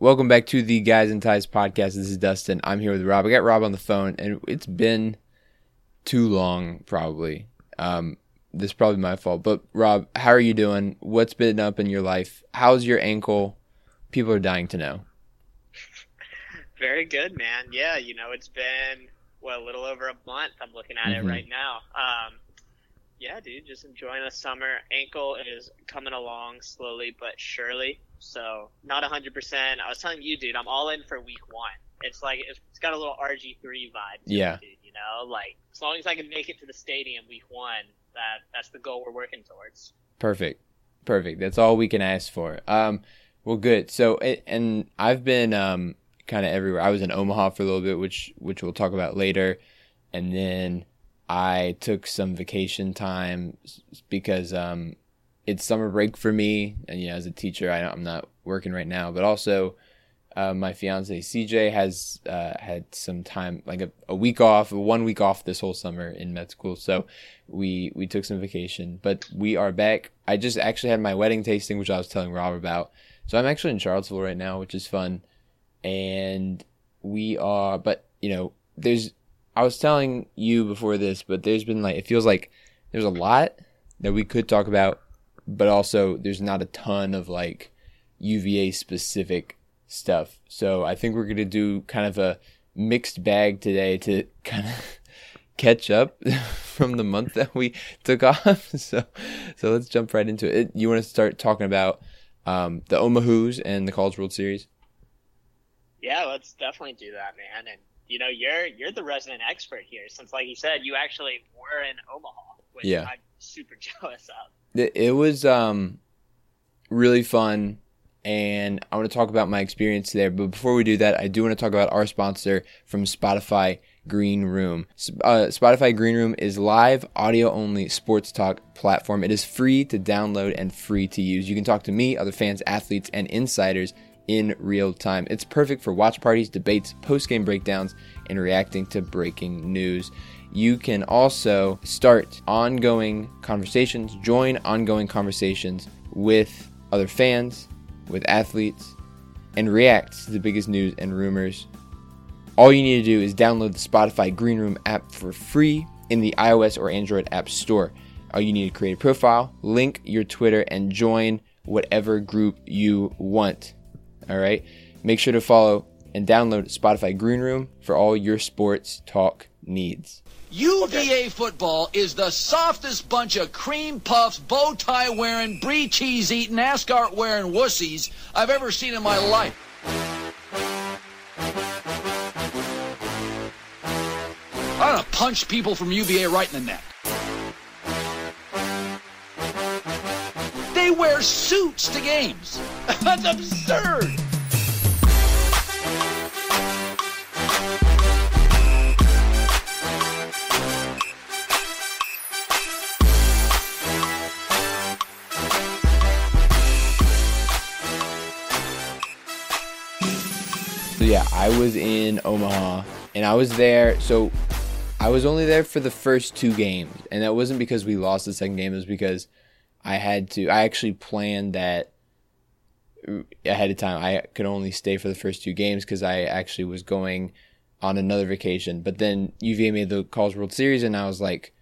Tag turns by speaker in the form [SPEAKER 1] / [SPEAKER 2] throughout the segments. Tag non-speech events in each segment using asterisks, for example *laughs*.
[SPEAKER 1] Welcome back to the Guys In Ties podcast. This is Dustin. I'm here with Rob. I got Rob on the phone, and it's been too long, probably. Um, this is probably my fault. But Rob, how are you doing? What's been up in your life? How's your ankle? People are dying to know.
[SPEAKER 2] Very good, man. Yeah, you know, it's been well a little over a month. I'm looking at mm-hmm. it right now. Um, yeah, dude, just enjoying the summer. Ankle is coming along slowly but surely. So not 100%. I was telling you, dude, I'm all in for week one. It's like it's got a little RG3 vibe.
[SPEAKER 1] yeah.
[SPEAKER 2] It, dude, you know, like as long as I can make it to the stadium week one, that that's the goal we're working towards.
[SPEAKER 1] Perfect, perfect. That's all we can ask for. Um, well, good. So, and I've been um kind of everywhere. I was in Omaha for a little bit, which which we'll talk about later, and then I took some vacation time because um it's summer break for me, and you know, as a teacher, I, am not working right now, but also uh, my fiance CJ has uh, had some time, like a, a, week off, one week off this whole summer in med school. So we we took some vacation, but we are back. I just actually had my wedding tasting, which I was telling Rob about. So I'm actually in Charlottesville right now, which is fun, and we are. But you know, there's. I was telling you before this, but there's been like it feels like there's a lot that we could talk about but also there's not a ton of like UVA specific stuff. So I think we're to do kind of a mixed bag today to *laughs* kind of catch up *laughs* from the month that we took off. *laughs* So so let's jump right into it. You want to start talking about um, the Omahoos and the College World Series?
[SPEAKER 2] Yeah, let's definitely do that, man. And you know, you're you're the resident expert here, since like you said, you actually were in Omaha, which yeah. I'm super *laughs* jealous of
[SPEAKER 1] it was um, really fun and I want to talk about my experience there. But before we do that, I do want to talk about our sponsor from Spotify Green Room. Uh, Spotify Green Room is live audio only sports talk platform. It is free to download and free to use. You can talk to me, other fans, athletes, and insiders in real time. It's perfect for watch parties, debates, post game breakdowns, and reacting to breaking news you can also start ongoing conversations, join ongoing conversations with other fans, with athletes, and react to the biggest news and rumors. All you need to do is download the Spotify Green Room app for free in the iOS or Android App Store. All you need to create a profile, link your Twitter, and join whatever group you want. All right? Make sure to follow and download Spotify Green Room for all your sports talk needs.
[SPEAKER 3] UVA football is the softest bunch of cream puffs, bow tie wearing, brie cheese eating, ascot wearing wussies I've ever seen in my life. I'm gonna punch people from UVA right in the neck. They wear suits to games. *laughs* That's absurd.
[SPEAKER 1] So yeah, I was in Omaha and I was there. So I was only there for the first two games, and that wasn't because we lost the second game. It was because I had to. I actually planned that ahead of time. I could only stay for the first two games because I actually was going on another vacation. But then UVA made the College World Series, and I was like,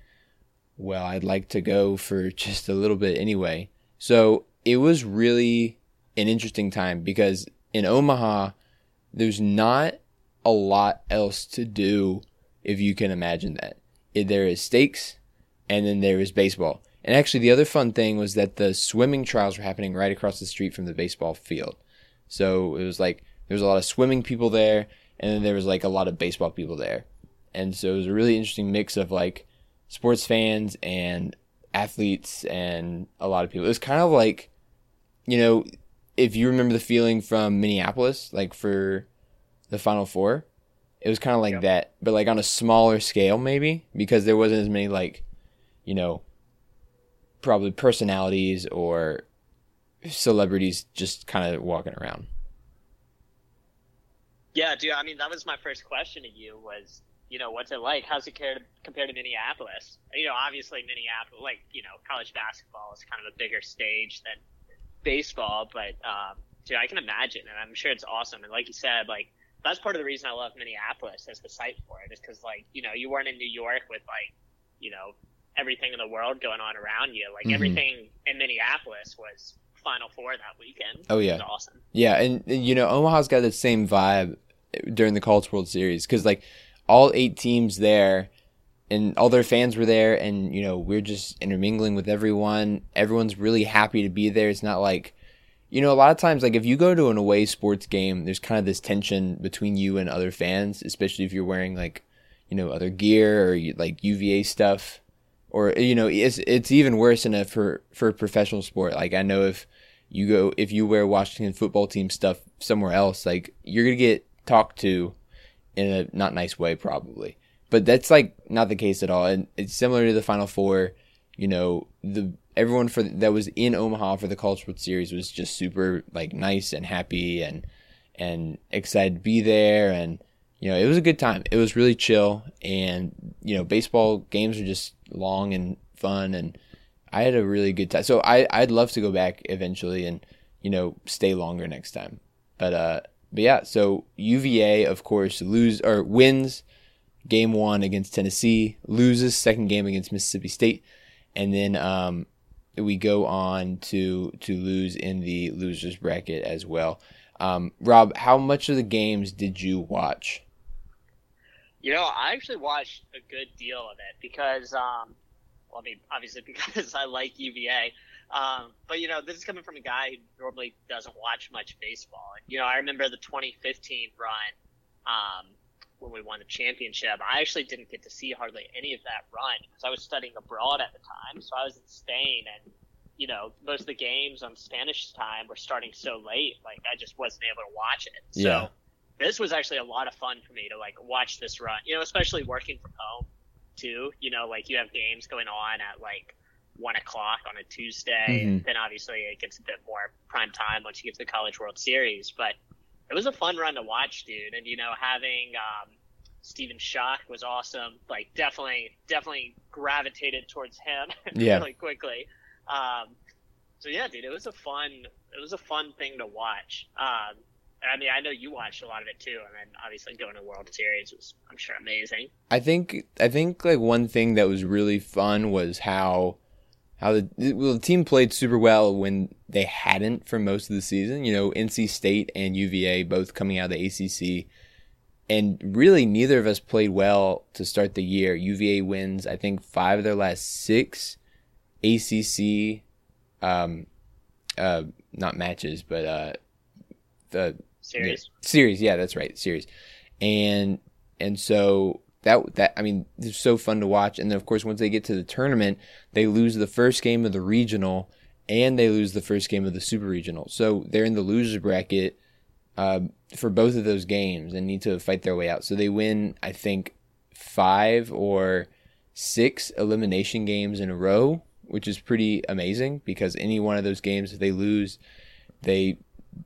[SPEAKER 1] well, I'd like to go for *laughs* just a little bit anyway. So it was really an interesting time because in Omaha there's not a lot else to do if you can imagine that. There is steaks and then there is baseball. And actually, the other fun thing was that the swimming trials were happening right across the street from the baseball field. So it was like there was a lot of swimming people there, and then there was like a lot of baseball people there. And so it was a really interesting mix of like sports fans and athletes and a lot of people. It was kind of like, you know, if you remember the feeling from Minneapolis, like for the Final Four. It was kind of like
[SPEAKER 2] Yep.
[SPEAKER 1] that, but like on a smaller scale, maybe because there wasn't as many like, you know, probably personalities or celebrities just kind of walking around.
[SPEAKER 2] Yeah, dude. I mean, that was my first question to you. Was you know what's it like? How's it compared compared to Minneapolis? You know, obviously Minneapolis, like you know, college basketball is kind of a bigger stage than baseball, but um, dude, I can imagine, and I'm sure it's awesome. And like you said, like that's part of the reason I love Minneapolis as the site for it, is because like you know you weren't in New York with like you know everything in the world going on around you. Like
[SPEAKER 1] Mhm.
[SPEAKER 2] everything in Minneapolis was Final Four that weekend.
[SPEAKER 1] Oh,
[SPEAKER 2] It
[SPEAKER 1] yeah.
[SPEAKER 2] was awesome.
[SPEAKER 1] Yeah, and, and, you know Omaha's got the same vibe during the College World Series because like all eight teams there, and all their fans were there, and you know we're just intermingling with everyone. Everyone's really happy to be there. It's not like you know a lot of times like if you go to an away sports game, there's kind of this tension between you and other fans, especially if you're wearing like you know other gear or like UVA stuff. Or you know, it's it's even worse in a for for professional sport. Like I know if you go if you wear Washington football team stuff somewhere else, like you're gonna get talked to in a not nice way probably. But that's like not the case at all, and it's similar to the Final Four. You know, the everyone for that was in Omaha for the College World Series was just super like nice and happy and and excited to be there, and you know it was a good time. It was really chill, and you know baseball games are just long and fun, and I had a really good time. So I I'd love to go back eventually and you know stay longer next time. But uh but yeah, so UVA of course lose or wins game 1 against Tennessee, loses second game against Mississippi State, and then um we go on to to lose in the losers bracket as well. Um, Rob, how much of the games did you watch?
[SPEAKER 2] You know, I actually watched a good deal of it because, um, well, I mean, obviously *laughs* because I like UVA. Um, but you know, this is coming from a guy who normally doesn't watch much baseball. And, you know, I remember the 2015 run, um, when we won the championship. I actually didn't get to see hardly any of that run because I was studying abroad at the time. So I was in Spain and, you know, most of the games on Spanish time were starting so late, like I just wasn't able to watch it. So,
[SPEAKER 1] Yeah.
[SPEAKER 2] This was actually a lot of fun for me to like watch this run. You know, especially working from home too. You know, like you have games going on at like one o'clock on a Tuesday, and then obviously it gets a bit more prime time once you get to the College World Series. But it was a fun run to watch, dude. And you know, having um, Stephen Schoch was awesome. Like definitely, definitely gravitated towards him *laughs*
[SPEAKER 1] Yeah.
[SPEAKER 2] really quickly. Um, so yeah, dude, it was a fun, it was a fun thing to watch. Um, I mean, I know you watched a lot of it too, and then obviously going to World Series was, I'm sure, amazing.
[SPEAKER 1] I think I think like one thing that was really fun was how how the well, the team played super well when they hadn't for most of the season. You know, NC State and UVA both coming out of the ACC, and really neither of us played well to start the year. UVA wins, I think, five of their last six ACC, um, uh, not matches, but uh, the
[SPEAKER 2] Series.
[SPEAKER 1] yeah, series, yeah, that's right, series, and and so that that I mean, it's so fun to watch. And then of course, once they get to the tournament, they lose the first game of the regional, and they lose the first game of the super regional. So they're in the loser bracket um, for both of those games and need to fight their way out. So they win, I think, five or six elimination games in a row, which is pretty amazing because any one of those games, if they lose, they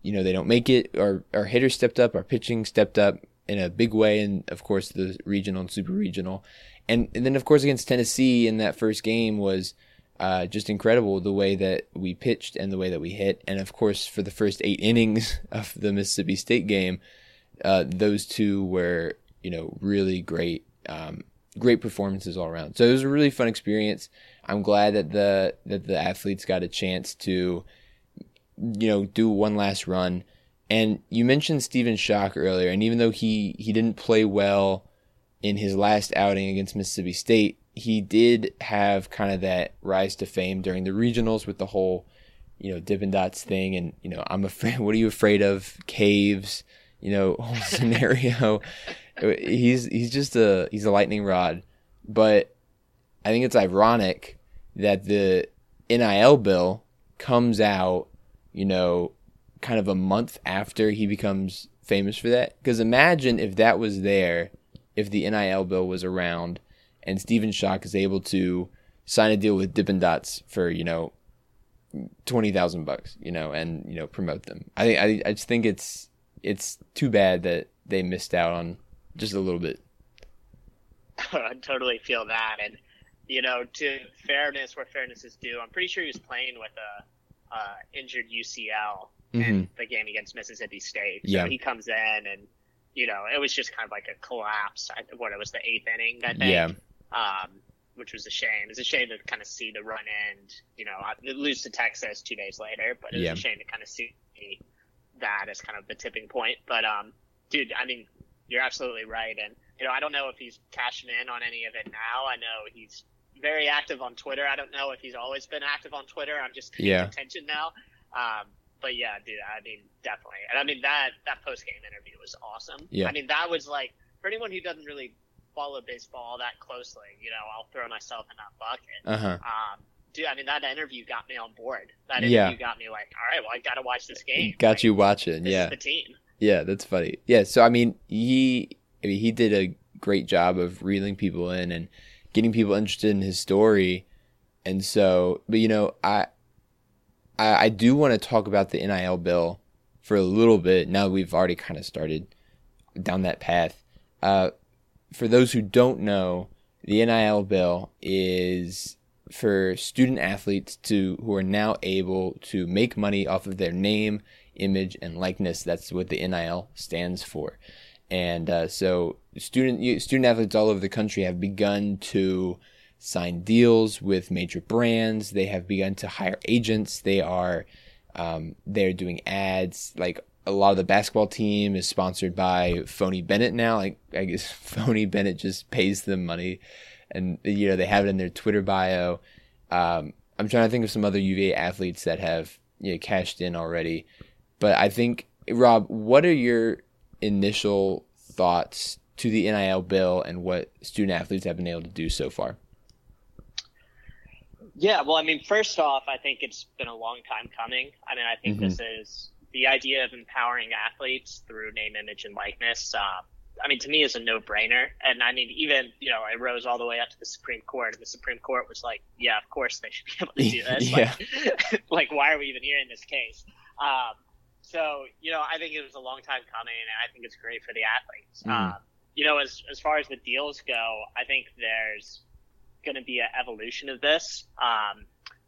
[SPEAKER 1] you know they don't make it. Our our hitters stepped up our pitching stepped up in a big way and of course the regional and super regional. And, and then of course against Tennessee in that first game was uh, just incredible the way that we pitched and the way that we hit. And of course for the first eight *laughs* innings of the Mississippi State game uh, those two were you know really great um, great performances all around. So it was a really fun experience. I'm glad that the that the athletes got a chance to you know, do one last run. And you mentioned Stephen Schoch earlier, and even though he, he didn't play well in his last outing against Mississippi State, he did have kind of that rise to fame during the regionals with the whole, you know, Dippin' Dots thing. And, you know, I'm afraid, *laughs* what are you afraid of? Caves, you know, *laughs* whole scenario. *laughs* he's, he's just a, he's a lightning rod. But I think it's ironic that the NIL bill comes out you know, kind of a month after he becomes famous for that. Because imagine if that was there, if the NIL bill was around, and Stephen Schoch is able to sign a deal with Dippin' Dots for you know twenty thousand bucks, you know, and you know promote them. I think I I just think it's it's too bad that they missed out on just a little bit. *laughs*
[SPEAKER 2] I totally feel that, and you know, to fairness where fairness is due, I'm pretty sure he was playing with a uh, injured UCL in
[SPEAKER 1] Mhm.
[SPEAKER 2] the game against Mississippi State.
[SPEAKER 1] Yeah.
[SPEAKER 2] He comes in, and you know, it was just kind of like a collapse. I, what it was the eighth inning, I think.
[SPEAKER 1] Yeah.
[SPEAKER 2] Um, which was a shame. It's a shame to kind of see the run end. You know, lose to Texas two days later, but it was
[SPEAKER 1] Yeah.
[SPEAKER 2] a shame to kind of see that as kind of the tipping point. But um, dude, I mean, you're absolutely right, and you know, I don't know if he's cashing in on any of it now. I know he's very active on Twitter. I don't know if he's always been active on Twitter. I'm just paying
[SPEAKER 1] Yeah.
[SPEAKER 2] attention now. Um, but yeah, dude, I mean, definitely. And I mean, that, that post game interview was awesome.
[SPEAKER 1] Yeah.
[SPEAKER 2] I mean, that was like, for anyone who doesn't really follow baseball that closely, you know, I'll throw myself in that bucket.
[SPEAKER 1] Uh huh.
[SPEAKER 2] Um, dude, I mean, that interview got me on board. That
[SPEAKER 1] Yeah.
[SPEAKER 2] interview got me like, all right, well, I got to watch this game.
[SPEAKER 1] Got
[SPEAKER 2] Like,
[SPEAKER 1] you watching, yeah.
[SPEAKER 2] the team.
[SPEAKER 1] Yeah, that's funny. Yeah, so I mean, he I mean, he did a great job of reeling people in and getting people interested in his story. And so, but you know, I I, I do want to talk about the NIL bill for a little bit. Now we've already kind of started down that path. Uh, for those who don't know, the NIL bill is for student athletes to who are now able to make money off of their name, image, and likeness. That's what the NIL stands for. And uh, so, student student athletes all over the country have begun to sign deals with major brands. They have begun to hire agents. They are um, they're doing ads. Like a lot of the basketball team is sponsored by Phony Bennett now. Like I guess *laughs* Phony Bennett just pays them money, and you know they have it in their Twitter bio. Um, I'm trying to think of some other UVA athletes that have you know, cashed in already, but I think Rob, what are your initial thoughts to the NIL bill and what student athletes have been able to do so far?
[SPEAKER 2] Yeah, well, I mean, first off, I think it's been a long time coming. I mean, I think
[SPEAKER 1] Mhm.
[SPEAKER 2] this is the idea of empowering athletes through name, image, and likeness. Uh, I mean, to me, is a no-brainer. And I mean, even you know, it rose all the way up to the Supreme Court, and the Supreme Court was like, "Yeah, of course they should be able to do *laughs* this."
[SPEAKER 1] Yeah.
[SPEAKER 2] Like, *laughs* like, why are we even hearing this case? Um, so, you know, I think it was a long time coming, and I think it's great for the athletes.
[SPEAKER 1] Mhm.
[SPEAKER 2] Um, you know, as as far as the deals go, I think there's going to be an evolution of this. Um,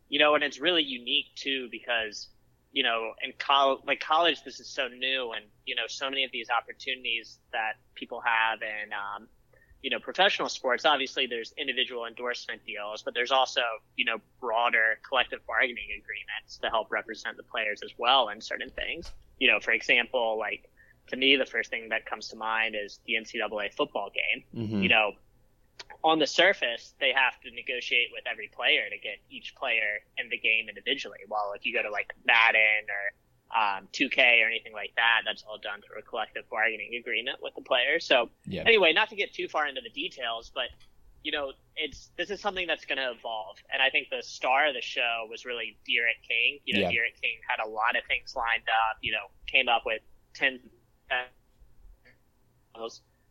[SPEAKER 2] you know, and it's really unique too because, you know, in college, like college, this is so new, and you know, so many of these opportunities that people have and um, you know, professional sports. Obviously, there's individual endorsement deals, but there's also, you know, broader collective bargaining agreements to help represent the players as well in certain things. You know, for example, like to me, the first thing that comes to mind is the NCAA football game
[SPEAKER 1] Mm-hmm.
[SPEAKER 2] you know, on the surface, they have to negotiate with every player to get each player in the game individually. While if you go to like Madden or um, 2K or anything like that, that's all done through a collective bargaining agreement with the player. So anyway, not to get too far into the details, but you know, it's this is something that's going to evolve, and I think the star of the show was really D'Eriq King. You know,
[SPEAKER 1] Yeah.
[SPEAKER 2] D'Eriq King had a lot of things lined up. You know, came up with ten.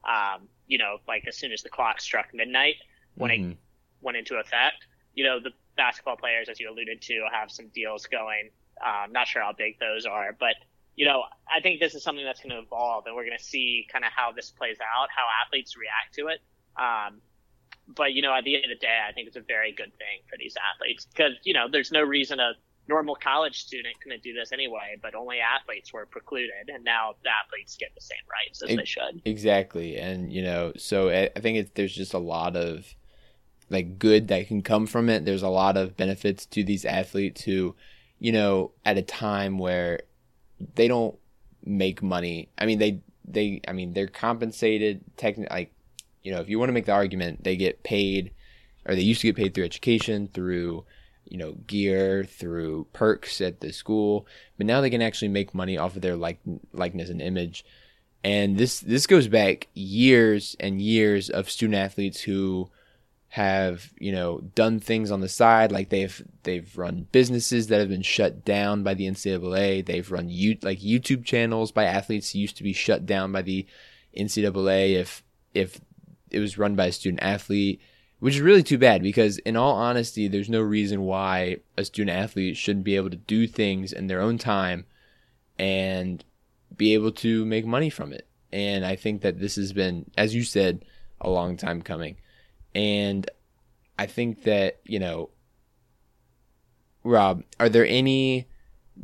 [SPEAKER 2] Um, you know, like as soon as the clock struck midnight, when it
[SPEAKER 1] Mhm.
[SPEAKER 2] went into effect. You know, the basketball players, as you alluded to, have some deals going. Um, not sure how big those are, but you know, I think this is something that's going to evolve, and we're going to see kind of how this plays out, how athletes react to it. Um, but you know, at the end of the day, I think it's a very good thing for these athletes because you know, there's no reason a normal college student couldn't do this anyway, but only athletes were precluded, and now the athletes get the same rights as
[SPEAKER 1] Ex-
[SPEAKER 2] they should.
[SPEAKER 1] Exactly, and you know, so I, I think it's, there's just a lot of like good that can come from it. There's a lot of benefits to these athletes who, you know, at a time where they don't make money. I mean, they they I mean they're compensated technically. Like, you know, if you want to make the argument, they get paid, or they used to get paid through education, through you know gear, through perks at the school, but now they can actually make money off of their like likeness and image and this this goes back years and years of student athletes who have you know done things on the side like they've they've run businesses that have been shut down by the NCAA they've run you like YouTube channels by athletes used to be shut down by the NCAA if if it was run by a student athlete which is really too bad because in all honesty there's no reason why a student athlete shouldn't be able to do things in their own time and be able to make money from it. And I think that this has been as you said a long time coming and I think that, you know, Rob, are there any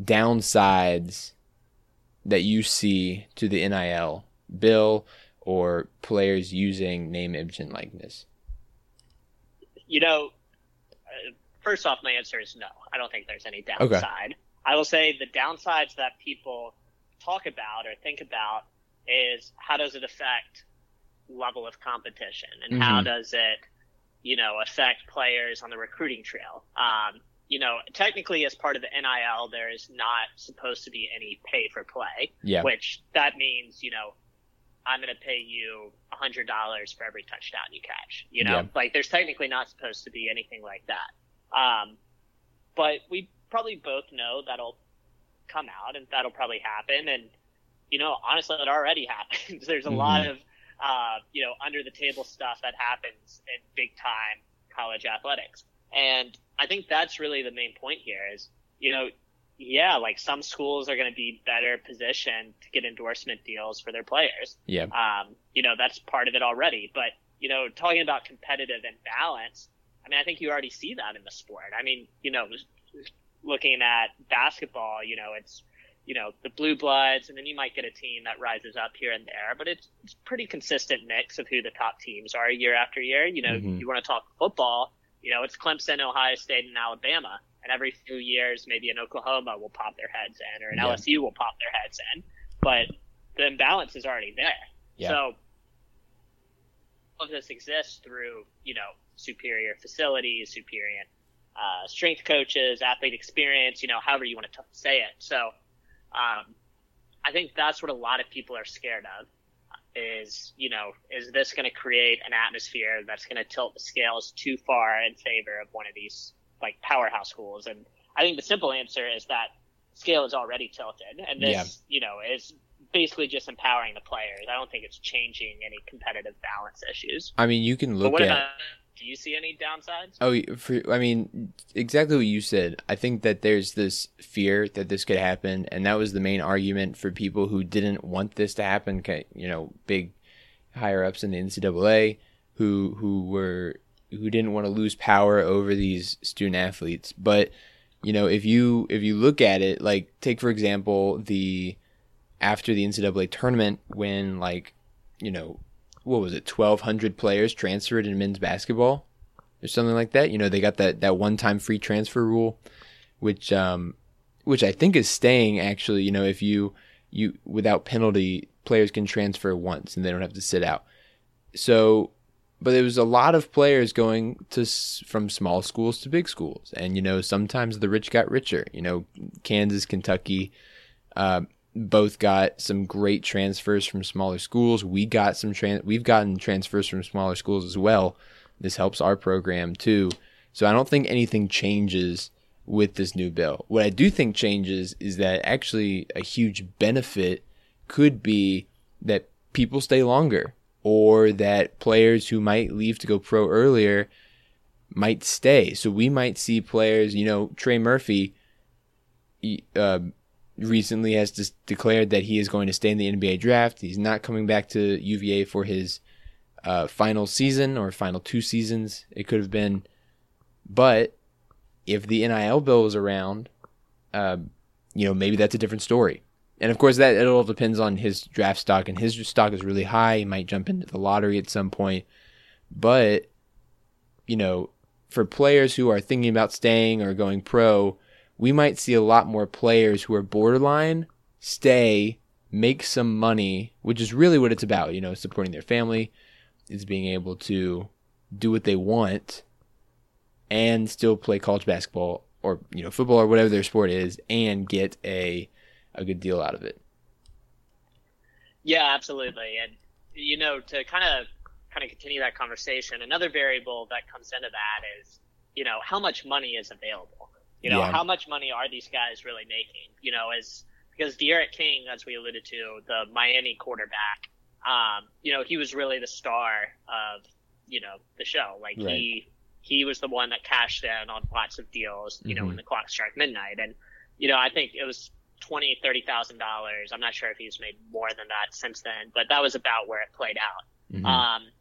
[SPEAKER 1] downsides that you see to the NIL bill or players using name, image, and likeness?
[SPEAKER 2] You know, uh, first off, my answer is no. I don't think there's any downside. Okay. I will say the downsides that people talk about or think about is how does it affect level of competition and mm-hmm. how does it, you know, affect players on the recruiting trail? Um, you know, technically as part of the NIL, there is not supposed to be any pay for play.
[SPEAKER 1] Yeah.
[SPEAKER 2] Which that means, you know, I'm going to pay you a hundred dollars for every touchdown you catch. You know, yeah. like there's technically not supposed to be anything like that. Um, but we probably both know that'll come out and that'll probably happen. And, you know, honestly, it already *laughs* happens. there's a mm-hmm. lot of uh, you know, under the table stuff that happens in big time college athletics. And I think that's really the main point here is, you know, yeah, like some schools are going to be better positioned to get endorsement deals for their players.
[SPEAKER 1] Yeah.
[SPEAKER 2] Um, you know, that's part of it already. But, you know, talking about competitive and balance, I mean, I think you already see that in the sport. I mean, you know, looking at basketball, you know, it's you know, the blue bloods, and then you might get a team that rises up here and there. But it's, it's pretty consistent mix of who the top teams are year after year. You know, mm-hmm. you want to talk football, you know, it's Clemson, Ohio State, and Alabama. And every few years, maybe an Oklahoma will pop their heads in, or an yeah. LSU will pop their heads in. But the imbalance is already there. Yeah. So all of this exists through, you know, superior facilities, superior uh, strength coaches, athlete experience, you know, however you want to t- say it. So um, I think that's what a lot of people are scared of. Is you know, is this going to create an atmosphere that's going to tilt the scales too far in favor of one of these like powerhouse schools? And I think the simple answer is that scale is already tilted, and this, yeah. you know, is basically just empowering the players. I don't think it's changing any competitive balance issues.
[SPEAKER 1] I mean, you can look at. About,
[SPEAKER 2] do you see any downsides?
[SPEAKER 1] Oh, for, I mean, exactly what you said. I think that there's this fear that this could happen, and that was the main argument for people who didn't want this to happen. You know, big higher ups in the NCAA who who were who didn't want to lose power over these student athletes. But you know, if you if you look at it, like take for example the after the NCAA tournament when like you know what was it, 1,200 players transferred in men's basketball or something like that. You know, they got that, that one time free transfer rule, which, um, which I think is staying actually, you know, if you, you, without penalty, players can transfer once and they don't have to sit out. So, but there was a lot of players going to from small schools to big schools, and you know sometimes the rich got richer. You know, Kansas, Kentucky, uh, both got some great transfers from smaller schools. We got some trans- we've gotten transfers from smaller schools as well. This helps our program too. So I don't think anything changes with this new bill. What I do think changes is that actually a huge benefit could be that people stay longer or that players who might leave to go pro earlier might stay. So we might see players, you know, Trey Murphy uh, recently has just declared that he is going to stay in the NBA draft. He's not coming back to UVA for his uh, final season or final two seasons. It could have been, but if the NIL bill is around, uh, you know maybe that's a different story. And of course, that it all depends on his draft stock, and his stock is really high. He might jump into the lottery at some point, but you know, for players who are thinking about staying or going pro, we might see a lot more players who are borderline stay, make some money, which is really what it's about, you know, supporting their family, is being able to do what they want and still play college basketball or, you know, football or whatever their sport is and get a a good deal out of it.
[SPEAKER 2] Yeah, absolutely. And you know, to kind of kind of continue that conversation, another variable that comes into that is, you know, how much money is available. You know,
[SPEAKER 1] Yeah.
[SPEAKER 2] how much money are these guys really making? You know, as because D'Eriq King, as we alluded to, the Miami quarterback, um, you know, he was really the star of, you know, the show. Like
[SPEAKER 1] Right.
[SPEAKER 2] he he was the one that cashed in on lots of deals, you know,
[SPEAKER 1] Mhm.
[SPEAKER 2] when the clock struck midnight. And, you know, I think it was twenty, thirty thousand dollars. I'm not sure if he's made more than that since then, but that was about where it played out.
[SPEAKER 1] Mhm.
[SPEAKER 2] Um,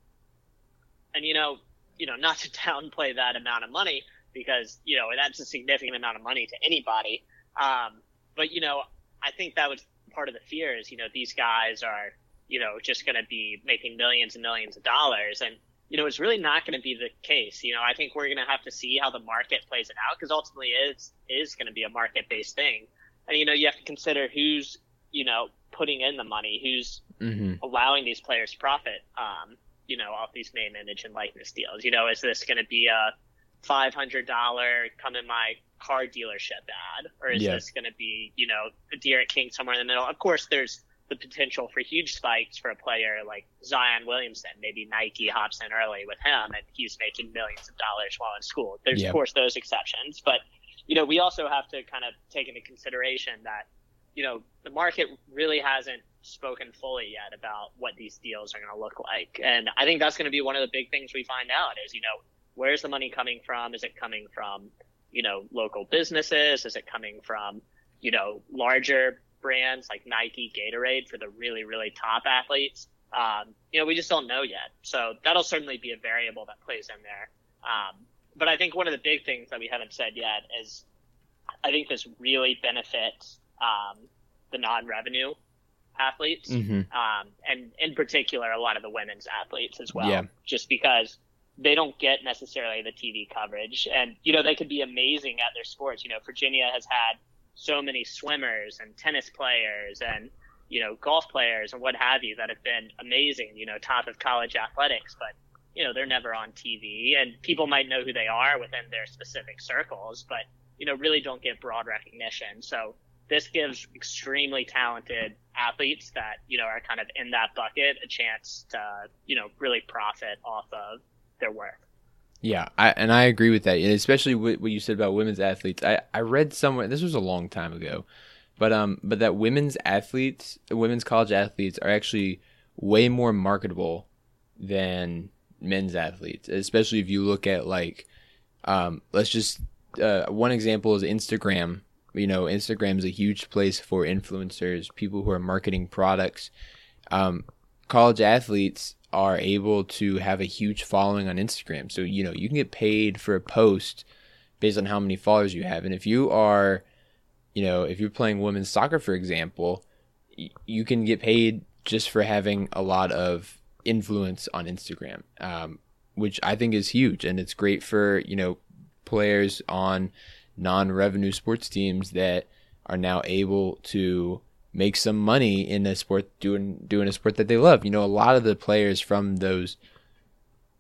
[SPEAKER 2] and you know, you know, not to *laughs* downplay that amount of money because you know that's a significant amount of money to anybody. Um, but you know, I think that was part of the fear is you know these guys are you know just going to be making millions and millions of dollars and you know it's really not going to be the case you know i think we're going to have to see how the market plays it out because ultimately it is is going to be a market based thing and you know you have to consider who's you know putting in the money who's
[SPEAKER 1] Mhm.
[SPEAKER 2] allowing these players profit, um, you know, off these name, image, and likeness deals. You know, is this going to be a five hundred dollar come in my car dealership ad, or is
[SPEAKER 1] Yeah.
[SPEAKER 2] this going to be, you know, a D'Eriq King somewhere in the middle? Of course, there's the potential for huge spikes for a player like Zion Williamson. Maybe Nike hops in early with him, and he's making millions of dollars while in school. There's
[SPEAKER 1] Yeah.
[SPEAKER 2] of course those exceptions, but you know, we also have to kind of take into consideration that you know, the market really hasn't spoken fully yet about what these deals are going to look like. And I think that's going to be one of the big things we find out is, you know, where's the money coming from? Is it coming from, you know, local businesses? Is it coming from, you know, larger brands like Nike, Gatorade for the really, really top athletes? Um, you know, we just don't know yet. So that'll certainly be a variable that plays in there. Um, but I think one of the big things that we haven't said yet is I think this really benefits um, the non-revenue athletes,
[SPEAKER 1] Mhm.
[SPEAKER 2] um, and in particular, a lot of the women's athletes as well.
[SPEAKER 1] Yeah.
[SPEAKER 2] Just because they don't get necessarily the TV coverage, and you know they could be amazing at their sports. You know, Virginia has had so many swimmers and tennis players and you know golf players and what have you that have been amazing. You know, top of college athletics, but you know they're never on TV, and people might know who they are within their specific circles, but you know really don't get broad recognition. So this gives extremely talented athletes that you know are kind of in that bucket a chance to you know really profit off of their work.
[SPEAKER 1] Yeah, I, and I agree with that, especially what, what you said about women's athletes. I, I read somewhere this was a long time ago, but um, but that women's athletes, women's college athletes, are actually way more marketable than men's athletes. Especially if you look at like, um, let's just uh, one example is Instagram. You know, Instagram is a huge place for influencers, people who are marketing products. Um, college athletes are able to have a huge following on Instagram. So, you know, you can get paid for a post based on how many followers you have. And if you are, you know, if you're playing women's soccer, for example, you can get paid just for having a lot of influence on Instagram, um, which I think is huge. And it's great for, you know, players on non revenue sports teams that are now able to make some money in a sport doing doing a sport that they love. You know, a lot of the players from those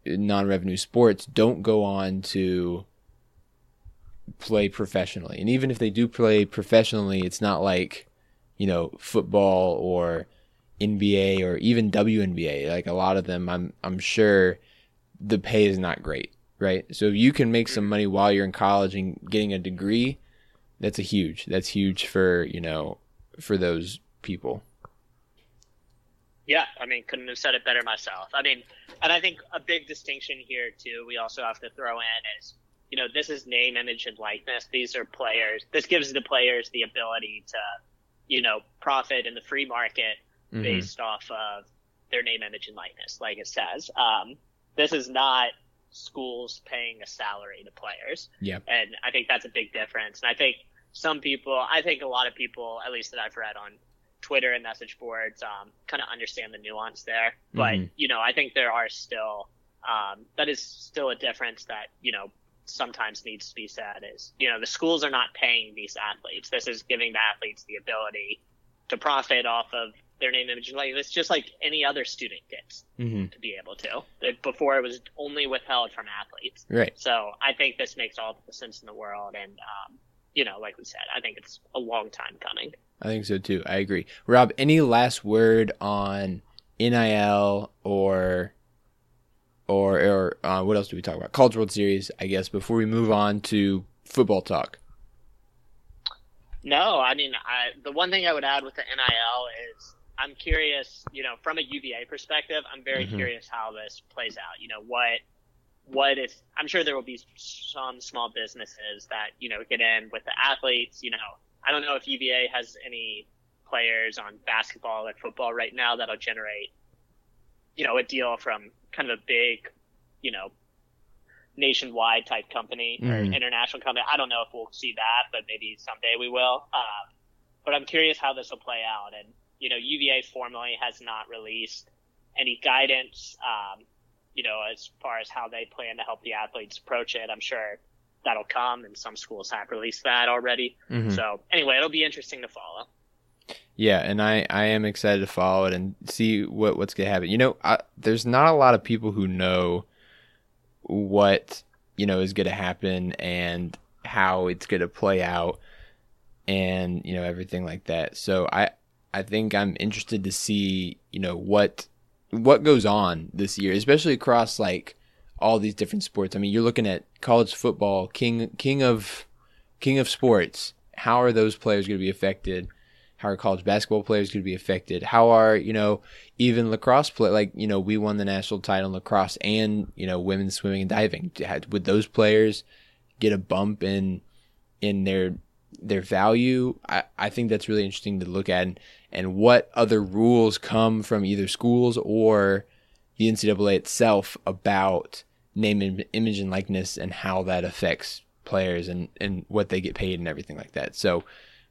[SPEAKER 1] non-revenue sports don't go on to play professionally. And even if they do play professionally, it's not like, you know, football or NBA or even WNBA. Like a lot of them I'm I'm sure the pay is not great, right? So if you can make some money while you're in college and getting a degree, that's a huge. That's huge for, you know, for those people.
[SPEAKER 2] Yeah, I mean, couldn't have said it better myself. I mean, and I think a big distinction here too, we also have to throw in is, you know, this is name, image, and likeness. These are players. This gives the players the ability to, you know, profit in the free market
[SPEAKER 1] Mhm.
[SPEAKER 2] based off of their name, image, and likeness, like it says. Um, this is not schools paying a salary to players.
[SPEAKER 1] Yeah.
[SPEAKER 2] And I think that's a big difference. And I think some people, I think a lot of people, at least that I've read on Twitter and message boards, um, kind of understand the nuance there. But,
[SPEAKER 1] Mhm.
[SPEAKER 2] you know, I think there are still, um, that is still a difference that, you know, sometimes needs to be said is, you know, the schools are not paying these athletes. This is giving the athletes the ability to profit off of their name, image, and likeness, just like any other student gets
[SPEAKER 1] Mhm.
[SPEAKER 2] to be able to. Before it was only withheld from athletes.
[SPEAKER 1] Right.
[SPEAKER 2] So I think this makes all the sense in the world. And, um, you know, like we said, I think it's a long time coming.
[SPEAKER 1] I think so too. I agree. Rob, any last word on NIL or or or uh, what else do we talk about? College World Series, I guess. Before we move on to football talk.
[SPEAKER 2] No, I mean, I, the one thing I would add with the NIL is I'm curious, you know, from a UVA perspective, I'm very mm-hmm. curious how this plays out. You know, what what if I'm sure there will be some small businesses that you know get in with the athletes. You know, I don't know if UVA has any players on basketball or football right now that'll generate, you know, a deal from kind of a big, you know, nationwide type company mm. or international company. I don't know if we'll see that, but maybe someday we will. Um, but I'm curious how this will play out. And, you know, UVA formally has not released any guidance, um, you know, as far as how they plan to help the athletes approach it. I'm sure that'll come and some schools have released that already. Mm-hmm. So anyway, it'll be interesting to follow.
[SPEAKER 1] Yeah, and I, I am excited to follow it and see what, what's to happen. You know, I, there's not a lot of people who know what you know is to happen and how it's to play out and you know everything like that so i i think i'm interested to see you know what what goes on this year especially across like all these different sports i mean you're looking at college football king king of king of sports how are those players going to be affected how are college basketball players going to be affected? How are, you know, even lacrosse play, like, you know, we won the national title in lacrosse and, you know, women's swimming and diving. Would those players get a bump in, in their, their value? I, I think that's really interesting to look at and, and what other rules come from either schools or the NCAA itself about name, and image, and likeness and how that affects players and, and what they get paid and everything like that. So,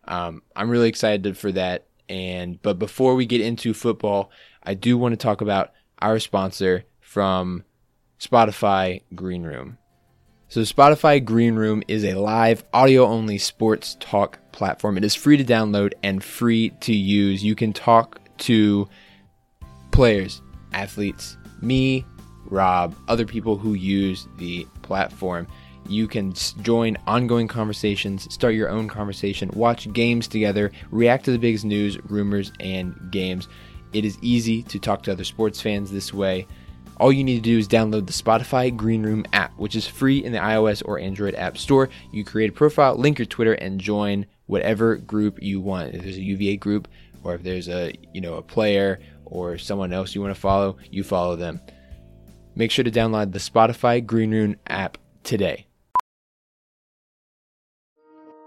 [SPEAKER 1] um, I'm really excited for that. And but before we get into football, I do want to talk about our sponsor from Spotify Green Room. So Spotify Green Room is a live audio only sports talk platform. It is free to download and free to use. You can talk to players, athletes, me, Rob, other people who use the platform. You can join ongoing conversations, start your own conversation, watch games together, react to the biggest news, rumors, and games. It is easy to talk to other sports fans this way. All you need to do is download the Spotify Green Room app, which is free in the iOS or Android App Store. You create a profile, link your Twitter, and join whatever group you want. If there's a UVA group, or if there's a you know a player or someone else you want to follow, you follow them. Make sure to download the Spotify Green Room app today.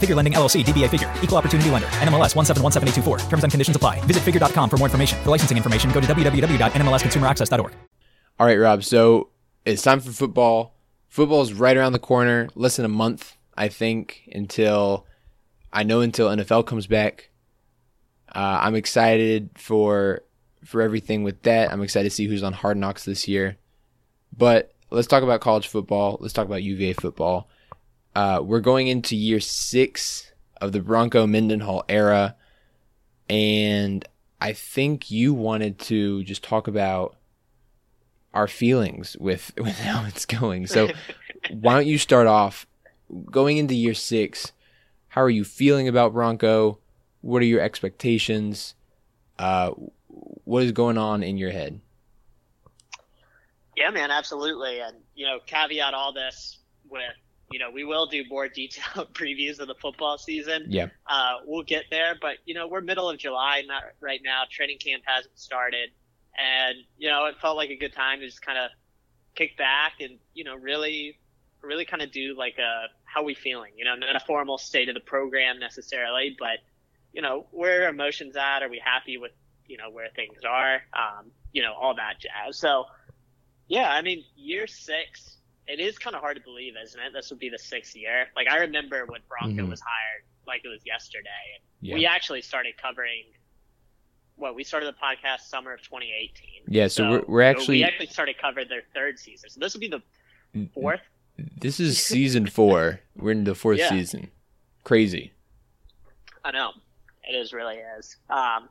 [SPEAKER 4] Figure Lending LLC DBA Figure. Equal Opportunity Lender. NMLS 1717824. Terms and conditions apply. Visit figure.com for more information. For licensing information, go to www.nmlsconsumeraccess.org.
[SPEAKER 1] All right, Rob. So it's time for football. Football is right around the corner. Less than a month, I think, until I know until NFL comes back. Uh, I'm excited for for everything with that. I'm excited to see who's on Hard Knocks this year. But let's talk about college football. Let's talk about UVA football. Uh, we're going into year six of the Bronco Mendenhall era, and I think you wanted to just talk about our feelings with *laughs* with how it's going. So *laughs* why don't you start off going into year six? How are you feeling about Bronco? What are your expectations? Uh, what is going on in your head?
[SPEAKER 2] Yeah, man, absolutely. And you know, caveat all this with you know, we will do more *laughs* detailed *laughs* previews of the football season.
[SPEAKER 1] Yeah.
[SPEAKER 2] Uh, we'll get there, but you know, we're middle of July not right now. Training camp hasn't started, and you know, it felt like a good time to just kind of kick back and you know, really, really kind of do like a how we feeling. You know, not a formal state of the program necessarily, but you know, where are emotions at? Are we happy with you know where things are? Um, you know, all that jazz. So, yeah, I mean, year six it is kind of hard to believe, isn't it? This would be the sixth year. Like I remember when Bronco
[SPEAKER 1] Mhm.
[SPEAKER 2] was hired, like it was yesterday.
[SPEAKER 1] Yeah.
[SPEAKER 2] We actually started covering. Well, we started the podcast summer of 2018.
[SPEAKER 1] Yeah, so we're- we're actually-
[SPEAKER 2] we actually started covering their third season. So this will be the fourth.
[SPEAKER 1] This is season four. We're in the fourth
[SPEAKER 2] Yeah.
[SPEAKER 1] season. Crazy.
[SPEAKER 2] I know it is really is. Um,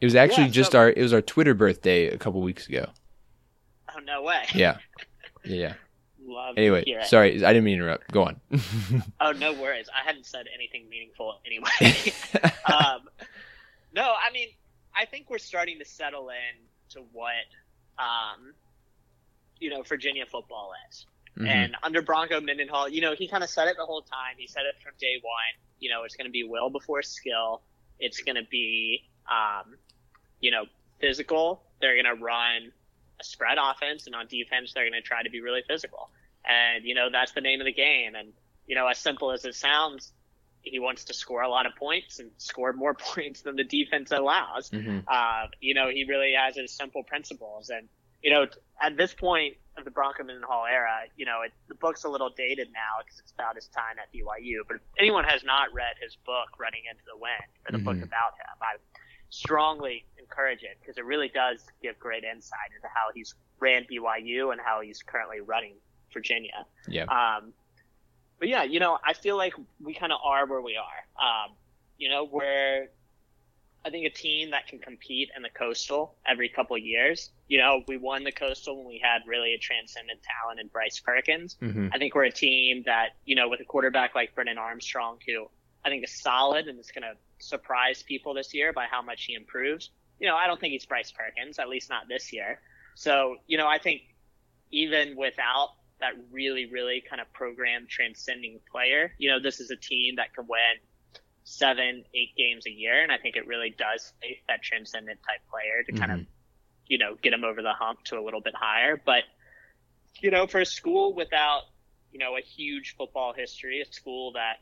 [SPEAKER 1] It was actually
[SPEAKER 2] Yeah,
[SPEAKER 1] just
[SPEAKER 2] so-
[SPEAKER 1] our it was our Twitter birthday a couple weeks ago.
[SPEAKER 2] oh no way.
[SPEAKER 1] Yeah. *laughs* Yeah.
[SPEAKER 2] Love
[SPEAKER 1] Anyway, sorry, I didn't mean to interrupt. Go on. *laughs*
[SPEAKER 2] Oh, no worries. I hadn't said anything meaningful anyway. *laughs* um, no, I mean, I think we're starting to settle in to what, um, you know, Virginia football is.
[SPEAKER 1] Mhm.
[SPEAKER 2] And under Bronco Mendenhall, you know, he kind of said it the whole time. He said it from day one. You know, it's going to be will before skill. It's going to be, um, you know, physical. They're going to run a spread offense, and on defense, they're going to try to be really physical. And you know, that's the name of the game. And you know, as simple as it sounds, he wants to score a lot of points and score more *laughs* points than the defense allows.
[SPEAKER 1] Mhm.
[SPEAKER 2] Uh, you know, he really has his simple principles. And, you know, at this point of the Bronco Mendenhall era, you know, it, the book's a little dated now because it's about his time at BYU. But if anyone has not read his book, Running into the Wind, or the book
[SPEAKER 1] Mhm.
[SPEAKER 2] about him, I strongly encourage it because it really does give great insight into how he's ran BYU and how he's currently running Virginia.
[SPEAKER 1] Yeah.
[SPEAKER 2] Um, but yeah, you know, I feel like we kind of are where we are. Um, you know, we're I think a team that can compete in the coastal every couple of years. You know, we won the coastal when we had really a transcendent talent in Bryce Perkins.
[SPEAKER 1] Mhm.
[SPEAKER 2] I think we're a team that, you know, with a quarterback like Brennan Armstrong, who I think is solid and is going to surprise people this year by how much he improves. You know, I don't think he's Bryce Perkins, at least not this year. So, you know, I think even without that really, really kind of program transcending player, you know, this is a team that can win seven, eight games a year. And I think it really does take that transcendent type player to kind of,
[SPEAKER 1] Mhm.
[SPEAKER 2] you know, get them over the hump to a little bit higher. But, you know, for a school without, you know, a huge football history, a school that,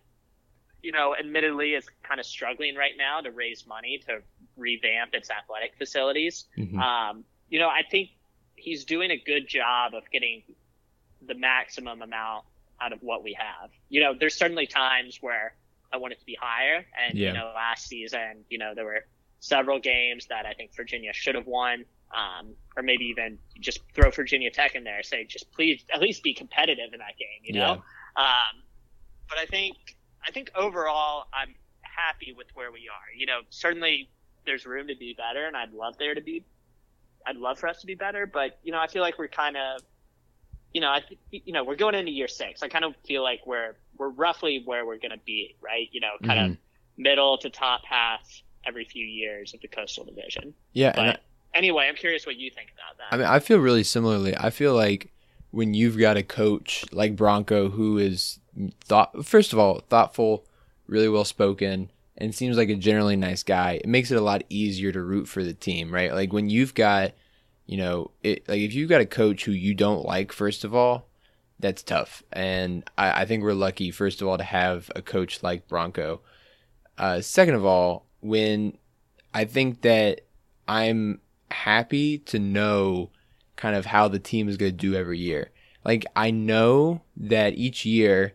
[SPEAKER 2] you know, admittedly is kind of struggling right now to raise money to revamp its athletic facilities.
[SPEAKER 1] Mhm.
[SPEAKER 2] Um, you know, I think he's doing a good job of getting the maximum amount out of what we have. You know, there's certainly times where I want it to be higher. And,
[SPEAKER 1] Yeah.
[SPEAKER 2] you know, last season, you know, there were several games that I think Virginia should have won. Um, or maybe even just throw Virginia Tech in there, say, just please at least be competitive in that game, you know? Um, but I think, I think overall, I'm happy with where we are. You know, certainly there's room to be better, and I'd love there to be, I'd love for us to be better. But you know, I feel like we're kind of, you know, I think you know we're going into year six. I kind of feel like we're we're roughly where we're going to be, right? You know, kind
[SPEAKER 1] Mhm.
[SPEAKER 2] of middle to top half every few years of the Coastal Division.
[SPEAKER 1] Yeah,
[SPEAKER 2] But
[SPEAKER 1] and I-
[SPEAKER 2] anyway, I'm curious what you think about that.
[SPEAKER 1] I mean, I feel really similarly. I feel like when you've got a coach like Bronco who is thought first of all thoughtful, really well spoken, and seems like a generally nice guy, it makes it a lot easier to root for the team, right? Like when you've got, you know, it like if you've got a coach who you don't like, first of all, that's tough. And I, I think we're lucky, first of all, to have a coach like Bronco. Uh, second of all, when I think that I'm happy to know kind of how the team is going to do every year. Like I know that each year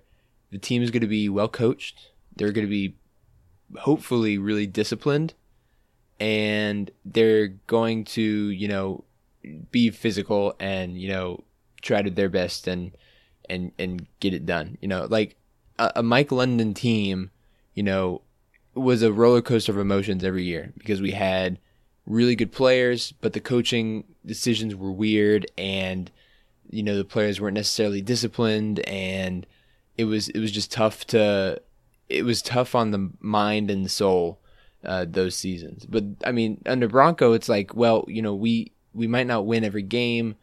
[SPEAKER 1] the team is going to be well coached. They're going to be hopefully really disciplined and they're going to, you know, be physical and, you know, try to their best and and and get it done. You know, like a, a Mike London team, you know, was a roller coaster of emotions every year because we had really good players, but the coaching decisions were weird and you know the players weren't necessarily disciplined and it was it was just tough to it was tough on the mind and soul uh, those seasons. But I mean, under Bronco, it's like, well, you know, we we might not win every game,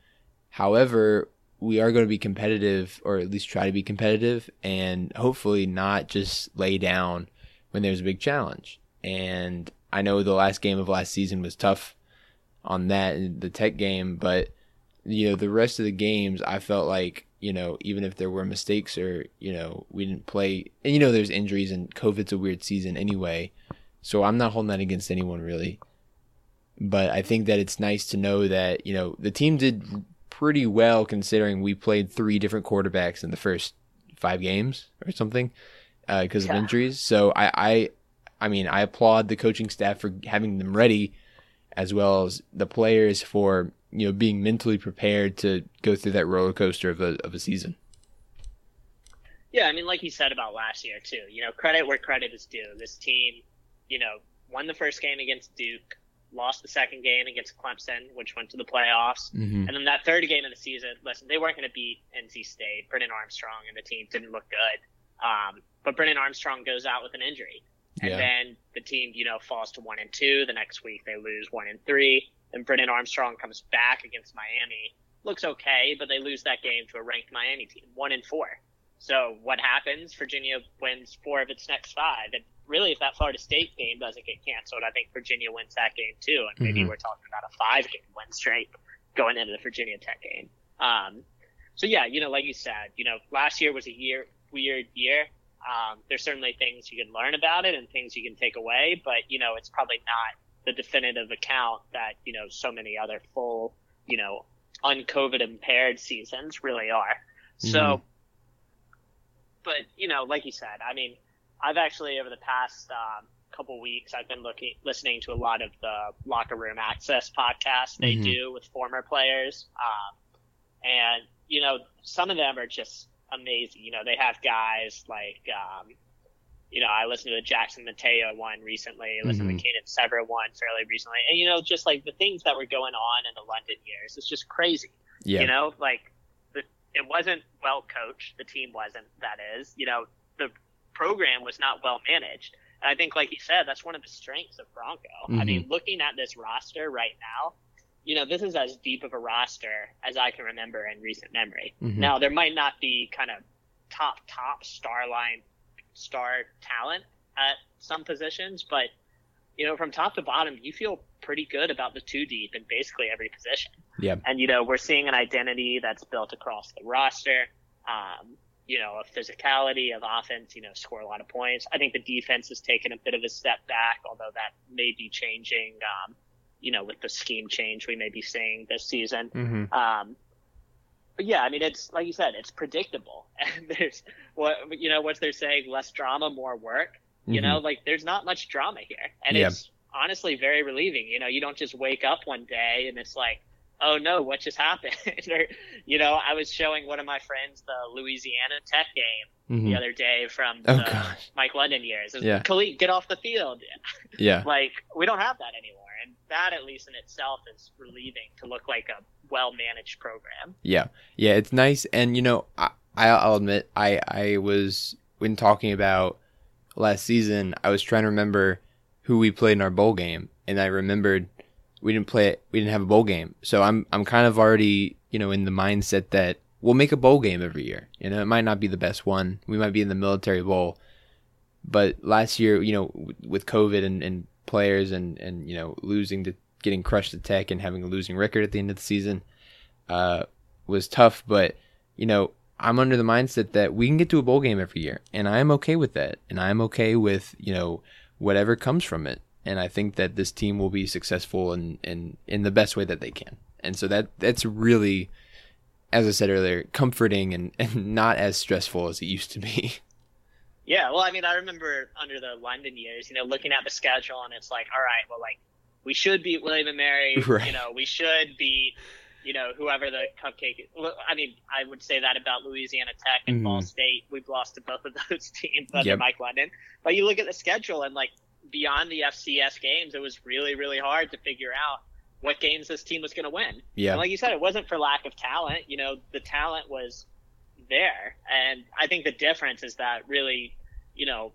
[SPEAKER 1] however, we are going to be competitive, or at least try to be competitive, and hopefully not just lay down when there's a big challenge. And I know the last game of last season was tough on that the Tech game, but you know the rest of the games I felt like you know even if there were mistakes or you know we didn't play and you know there's injuries and COVID's a weird season anyway, so I'm not holding that against anyone really. But I think that it's nice to know that you know the team did pretty well considering we played three different quarterbacks in the first five games or something because uh, yeah. of injuries. So I, I I mean I applaud the coaching staff for having them ready as well as the players for you know being mentally prepared to go through that roller coaster of a of a season.
[SPEAKER 2] Yeah, I mean, like you said about last year too. You know, credit where credit is due. This team, you know, won the first game against Duke, lost the second game against Clemson, which went to the playoffs, mm-hmm. and then that third game of the season. Listen, they weren't going to beat NC State. Brennan Armstrong and the team didn't look good. Um, but Brennan Armstrong goes out with an injury, and yeah. then the team, you know, falls to one and two. The next week they lose one and three. And Brennan Armstrong comes back against Miami. Looks okay, but they lose that game to a ranked Miami team, one and four. So what happens? Virginia wins four of its next five. And really, if that Florida State game doesn't get canceled, I think Virginia wins that game too. And maybe mm-hmm. we're talking about a five game win streak going into the Virginia Tech game. Um, so yeah, you know, like you said, you know, last year was a year weird year. Um, there's certainly things you can learn about it and things you can take away, but you know, it's probably not the definitive account that you know so many other full you know uncovid impaired seasons really are. Mm-hmm. So, but you know, like you said, I mean, I've actually over the past um, couple weeks I've been looking listening to a lot of the locker room access podcasts they mm-hmm. do with former players, um, and you know some of them are just amazing. You know, they have guys like um, you know, I listened to the Jackson Matteo one recently. I listened mm-hmm. to the Keenan Sever one fairly recently. And, you know, just like the things that were going on in the London years, it's just crazy. Yeah. You know, like the, it wasn't well coached. The team wasn't, that is. You know, the program was not well managed. And I think, like you said, that's one of the strengths of Bronco. Mm-hmm. I mean, mm-hmm. looking at this roster right now, you know, this is as deep of a roster as I can remember in recent memory. Mm-hmm. Now, there might not be kind of top, top star line star talent at some positions, but you know, from top to bottom, you feel pretty good about the two deep in basically every position.
[SPEAKER 1] Yeah.
[SPEAKER 2] And you know, we're seeing an identity that's built across the roster. Um, you know, a physicality of offense, you know, score a lot of points. I think the defense has taken a bit of a step back, although that may be changing, um, you know, with the scheme change we may be seeing this season. Mm-hmm. Um, yeah, I mean, it's like you said, it's predictable, *laughs* and there's what you know what they're saying: less drama, more work. You mm-hmm. know, like there's not much drama here, and yeah. it's honestly very relieving. You know, you don't just wake up one day and it's like, oh no, what just *laughs* happened? or, you know, I was showing one of my friends the Louisiana Tech game mm-hmm. the other day from oh. Mike London years. yeah. Khalid, get off the field.
[SPEAKER 1] Yeah. *laughs*
[SPEAKER 2] like we don't have that anymore, and that at least in itself is relieving to look like a well managed program.
[SPEAKER 1] Yeah, yeah, it's nice, and you know, I, I'll admit, I I was when talking about last season, I was trying to remember who we played in our bowl game, and I remembered we didn't play it, we didn't have a bowl game. So I'm I'm kind of already you know in the mindset that we'll make a bowl game every year. You know, it might not be the best one. We might be in the military bowl, but last year, you know, with COVID and, and players and and you know losing to getting crushed at Tech and having a losing record at the end of the season uh, was tough. But you know, I'm under the mindset that we can get to a bowl game every year, and I'm okay with that, and I'm okay with you know whatever comes from it. And I think that this team will be successful in in, in the best way that they can. And so that that's really, as I said earlier, comforting and, *laughs* and not as stressful as it used to be.
[SPEAKER 2] Yeah, well, I mean, I remember under the London years, you know, looking at the schedule, and it's like, all right, well, like we should beat William and Mary. *laughs* Right. You know, we should beat, you know, whoever the cupcake. Is. I mean, I would say that about Louisiana Tech and mm. Ball State. We've lost to both of *laughs* those teams under yep. Mike London. But you look at the schedule and like beyond the FCS games, it was really, really hard to figure out what games this team was going to win.
[SPEAKER 1] Yeah.
[SPEAKER 2] And like you said, it wasn't for lack of talent. You know, the talent was there. And I think the difference is that really, you know,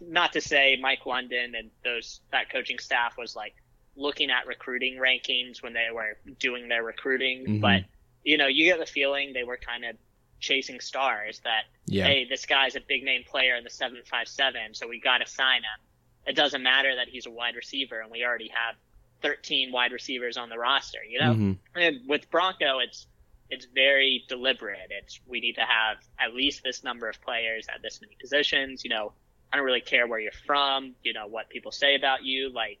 [SPEAKER 2] not to say Mike London and those that coaching staff was like looking at recruiting rankings when they were doing their recruiting,
[SPEAKER 1] Mhm.
[SPEAKER 2] but you know, you get the feeling they were kind of chasing stars that
[SPEAKER 1] Yeah.
[SPEAKER 2] hey, this guy's a big name player in the 757, so we got to sign him. It doesn't matter that he's a wide receiver and we already have 13 wide receivers on the roster, you know?
[SPEAKER 1] Mhm.
[SPEAKER 2] And with Bronco, it's it's very deliberate. It's we need to have at least this number of players at this many positions. You know, I don't really care where you're from. You know what people say about you. Like,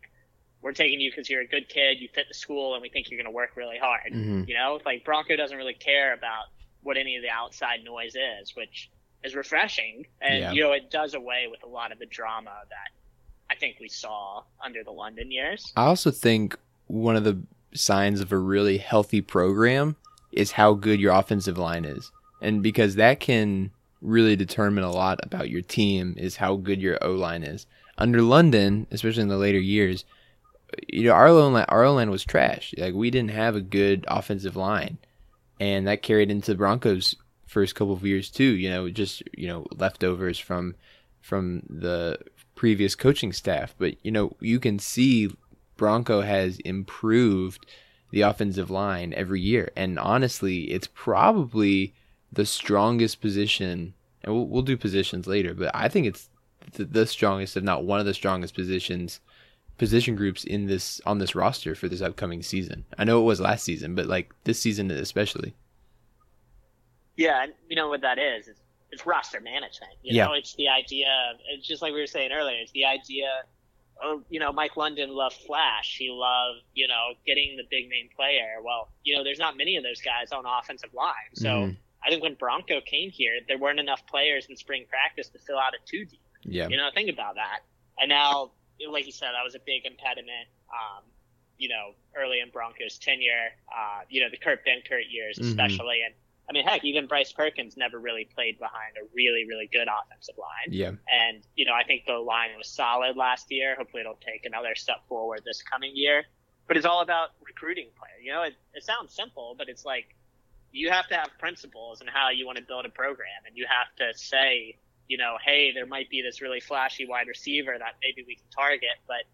[SPEAKER 2] we're taking you because you're a good kid. You fit the school, and we think you're going to work really hard.
[SPEAKER 1] Mhm.
[SPEAKER 2] You know, like Bronco doesn't really care about what any of the outside noise is, which is refreshing. And
[SPEAKER 1] Yeah.
[SPEAKER 2] you know, it does away with a lot of the drama that I think we saw under the London years.
[SPEAKER 1] I also think one of the signs of a really healthy program is how good your offensive line is. And because that can really determine a lot about your team is how good your O line is. Under London, especially in the later years, you know, our line, our line was trash. Like we didn't have a good offensive line. And that carried into the Broncos first couple of years too, you know, just, you know, leftovers from from the previous coaching staff. But, you know, you can see Bronco has improved the offensive line every year. And honestly, it's probably the strongest position. And we'll, we'll do positions later, but I think it's the, the strongest, if not one of the strongest positions, position groups in this on this roster for this upcoming season. I know it was last season, but like this season especially.
[SPEAKER 2] Yeah, and you know what that is? It's, it's roster management. You
[SPEAKER 1] Yeah.
[SPEAKER 2] know, it's the idea. Of, it's just like we were saying earlier. It's the idea. Of, you know, Mike London loved flash. He loved you know getting the big name player. Well, you know, there's not many of those guys on offensive line. So
[SPEAKER 1] Mhm.
[SPEAKER 2] I think when Bronco came here, there weren't enough players in spring practice to fill out a two deep.
[SPEAKER 1] Yeah.
[SPEAKER 2] You know, think about that. And now, like you said, that was a big impediment. Um, you know, early in Broncos tenure, uh, you know, the Kurt Benkert years,
[SPEAKER 1] Mhm.
[SPEAKER 2] especially. And I mean, heck, even Bryce Perkins never really played behind a really, really good offensive line.
[SPEAKER 1] Yeah.
[SPEAKER 2] And, you know, I think the line was solid last year. Hopefully it'll take another step forward this coming year. But it's all about recruiting players. You know, it, it sounds simple, but it's like you have to have principles and how you want to build a program. And you have to say, you know, hey, there might be this really flashy wide receiver that maybe we can target, but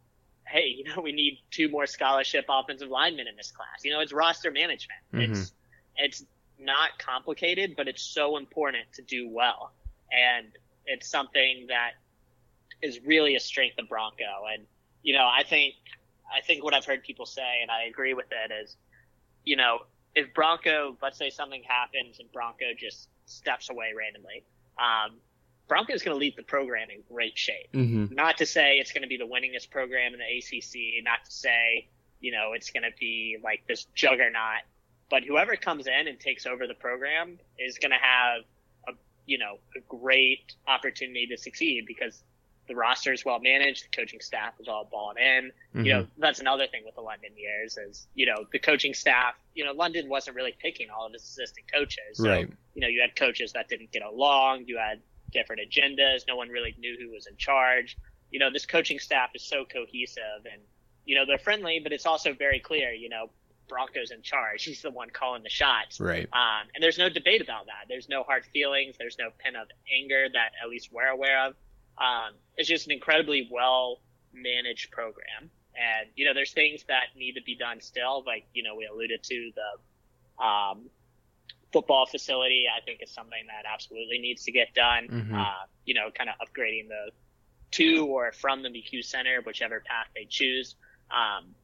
[SPEAKER 2] hey, you know, *laughs* we need two more scholarship offensive linemen in this class. You know, it's roster management.
[SPEAKER 1] Mhm.
[SPEAKER 2] It's it's not complicated, but it's so important to do well. And it's something that is really a strength of Bronco. And, you know, I think, I think what I've heard people say, and I agree with it, is, you know, if Bronco, let's say something happens and Bronco just steps away randomly, um, Bronco's going to lead the program in great shape.
[SPEAKER 1] Mhm.
[SPEAKER 2] Not to say it's going to be the winningest program in the ACC, not to say, you know, it's going to be like this juggernaut, but whoever comes in and takes over the program is going to have a, you know, a great opportunity to succeed because the roster is well managed, the coaching staff is all bought in. You know, that's another thing with the London years is, you know, the coaching staff, you know, London wasn't really picking all of his assistant coaches. So,
[SPEAKER 1] Right.
[SPEAKER 2] you know, you had coaches that didn't get along, you had different agendas, no one really knew who was in charge. You know, this coaching staff is so cohesive and, you know, they're friendly, but it's also very clear, you know, Bronco's in charge. *laughs* He's the one calling the shots.
[SPEAKER 1] Right.
[SPEAKER 2] Um, and there's no debate about that. There's no hard feelings. There's no pin of anger that at least we're aware of. Um, it's just an incredibly well managed program. And, you know, there's things that need to be done still. Like, you know, we alluded to the, um, football facility, I think is something that absolutely needs to get done.
[SPEAKER 1] Mhm.
[SPEAKER 2] Uh, you know, kind of upgrading the to or from the McCue Center, whichever path they choose. Um,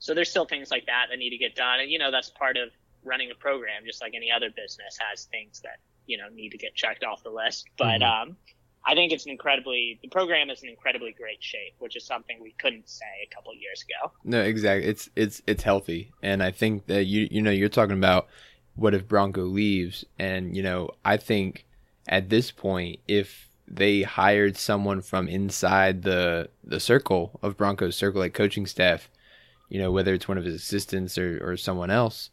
[SPEAKER 2] so there's still things like that that need to get done. And, you know, that's part of running a program, just like any other business has things that, you know, need to get checked off the list. But,
[SPEAKER 1] Mhm.
[SPEAKER 2] um, I think it's an incredibly, the program is in incredibly great shape, which is something we couldn't say a couple years ago.
[SPEAKER 1] No, exactly. It's it's it's healthy, and I think that you you know you're talking about what if Bronco leaves, and you know I think at this point if they hired someone from inside the the circle of Bronco's circle, like coaching staff, you know whether it's one of his assistants or or someone else,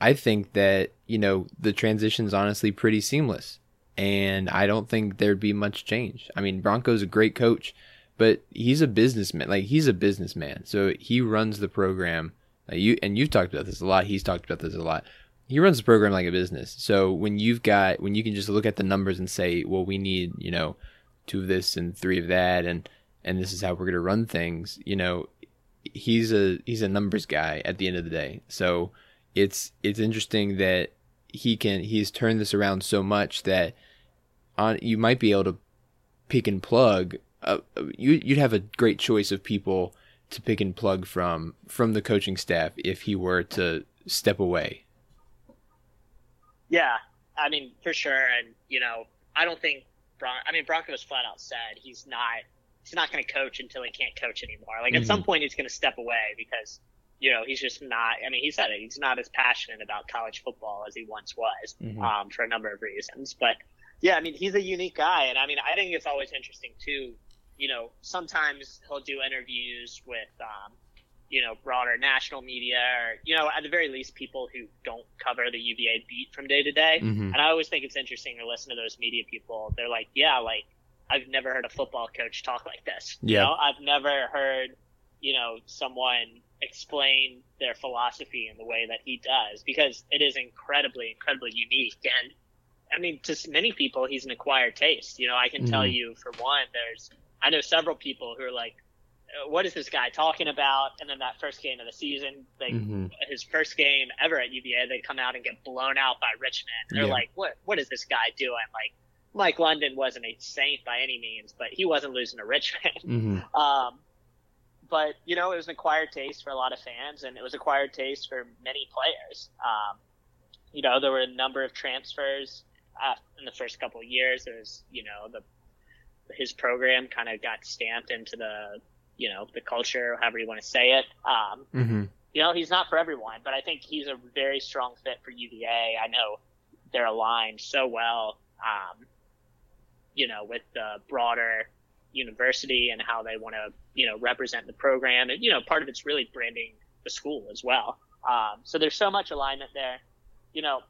[SPEAKER 1] I think that you know the transition's honestly pretty seamless, and I don't think there'd be much change. I mean Bronco's a great coach, but he's a businessman. Like he's a businessman, so he runs the program. You and you've talked about this a lot. He's talked about this a lot. He runs the program like a business. So when you've got when you can just look at the numbers and say, well, we need you know two of this and three of that, and and this is how we're going to run things. You know, he's a he's a numbers guy at the end of the day. So it's it's interesting that he can he's turned this around so much that on you might be able to pick and plug. Uh, you you'd have a great choice of people to pick and plug from from the coaching staff if he were to step away.
[SPEAKER 2] Yeah, I mean for sure, and you know I don't think Bron- I mean Bronco has flat out said he's not he's not going to coach until he can't coach anymore. Like mm-hmm. at some point he's going to step away because you know he's just not. I mean he said it. He's not as passionate about college football as he once was mm-hmm. um, for a number of reasons. But yeah, I mean he's a unique guy, and I mean I think it's always interesting too. You know sometimes he'll do interviews with. Um, you know, broader national media or, you know, at the very least, people who don't cover the UVA beat from day to day.
[SPEAKER 1] Mm-hmm.
[SPEAKER 2] And I always think it's interesting to listen to those media people. They're like, yeah, like, I've never heard a football coach talk like this.
[SPEAKER 1] Yeah.
[SPEAKER 2] You know, I've never heard, you know, someone explain their philosophy in the way that he does because it is incredibly, incredibly unique. And I mean, to many people, he's an acquired taste. You know, I can mm-hmm. tell you for one, there's, I know several people who are like, what is this guy talking about? And then that first game of the season, they,
[SPEAKER 1] mm-hmm.
[SPEAKER 2] his first game ever at UVA, they come out and get blown out by Richmond. They're
[SPEAKER 1] Yeah.
[SPEAKER 2] like, what, what is this guy doing? Like, Mike London wasn't a saint by any means, but he wasn't losing to Richmond. *laughs*
[SPEAKER 1] Mm-hmm.
[SPEAKER 2] Um, but you know, it was an acquired taste for a lot of fans, and it was acquired taste for many players. Um, you know, there were a number of transfers uh, in the first couple of years. There was, you know, the his program kind of got stamped into the, you know, the culture, however you want to say it. Um,
[SPEAKER 1] Mm-hmm.
[SPEAKER 2] you know, he's not for everyone, but I think he's a very strong fit for UVA. I know they're aligned so well, um, you know, with the broader university and how they want to, you know, represent the program. And, you know, part of it's really branding the school as well. Um, so there's so much alignment there. You know,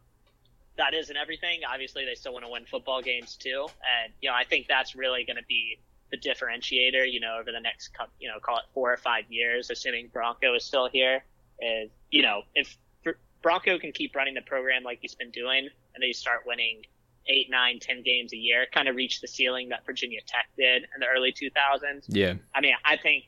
[SPEAKER 2] that isn't everything. Obviously, they still want to win football games too. And, you know, I think that's really going to be the differentiator, you know, over the next, you know, call it four or five years, assuming Bronco is still here. Is, you know, if Bronco can keep running the program like he's been doing and they start winning eight, nine, ten games a year, kind of reach the ceiling that Virginia Tech did in the early 2000s.
[SPEAKER 1] Yeah.
[SPEAKER 2] I mean, I think,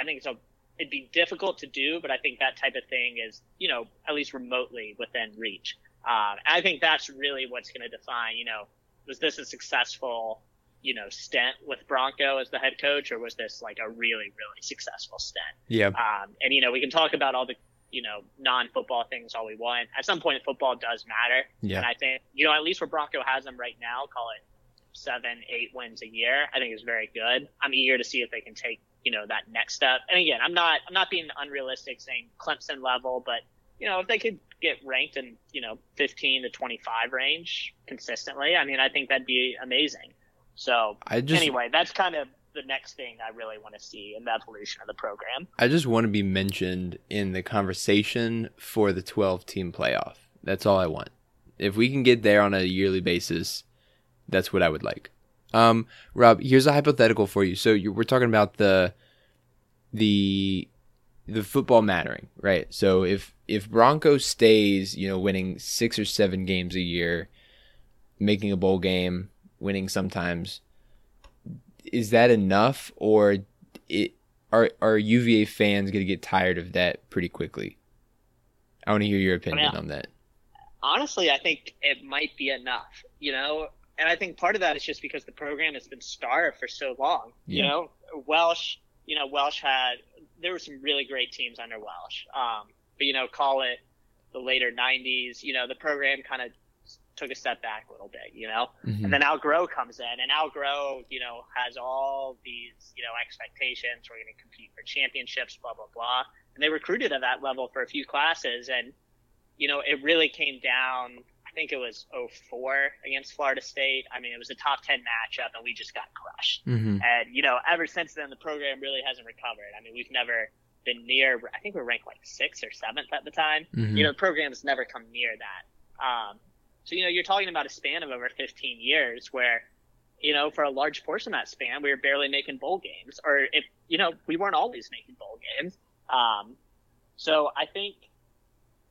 [SPEAKER 2] I think it's a, it'd be difficult to do, but I think that type of thing is, you know, at least remotely within reach. Um, I think that's really what's going to define, you know, was this a successful, you know, stint with Bronco as the head coach, or was this like a really, really successful stint?
[SPEAKER 1] Yeah.
[SPEAKER 2] Um, and you know, we can talk about all the, you know, non-football things all we want. At some point, football does matter.
[SPEAKER 1] Yeah.
[SPEAKER 2] And I think, you know, at least where Bronco has them right now, call it seven, eight wins a year, I think is very good. I'm eager to see if they can take, you know, that next step. And again, I'm not, I'm not being unrealistic saying Clemson level, but you know, if they could get ranked in, you know, 15 to 25 range consistently, I mean, I think that'd be amazing. So
[SPEAKER 1] I just-
[SPEAKER 2] anyway, that's kind of the next thing I really want to see in the evolution of the program.
[SPEAKER 1] I just want to be mentioned in the conversation for the 12 team playoff. That's all I want. If we can get there on a yearly basis, that's what I would like. Um, Rob, here's a hypothetical for you. So you we're talking about the the the football mattering, right? So if if Bronco stays, you know, winning six or seven games a year, making a bowl game, winning sometimes, is that enough, or it are are UVA fans going to get tired of that pretty quickly? I want to hear your opinion
[SPEAKER 2] Yeah.
[SPEAKER 1] on that.
[SPEAKER 2] honestly, I think it might be enough, you know, and I think part of that is just because the program has been starved for so long. You know, Welsh, you know, Welsh had there were some really great teams under Welsh, um, but you know, call it the later '90s. You know, the program kind of took a step back a little bit, you know,
[SPEAKER 1] Mhm.
[SPEAKER 2] and then Al Groh comes in, and Al Groh, you know, has all these, you know, expectations. We're going to compete for championships, blah blah blah, and they recruited at that level for a few classes, and you know, it really came down. I think it was 04 against Florida State. I mean, it was a top 10 matchup, and we just got crushed.
[SPEAKER 1] Mm-hmm.
[SPEAKER 2] And you know, ever since then, the program really hasn't recovered. I mean, we've never been near. I think we're ranked like sixth or seventh at the time.
[SPEAKER 1] Mhm.
[SPEAKER 2] You know, the program has never come near that. Um, so you know, you're talking about a span of over 15 years where you know, for a large portion of that span, we were barely making bowl games, or if you know, we weren't always making bowl games. Um, so I think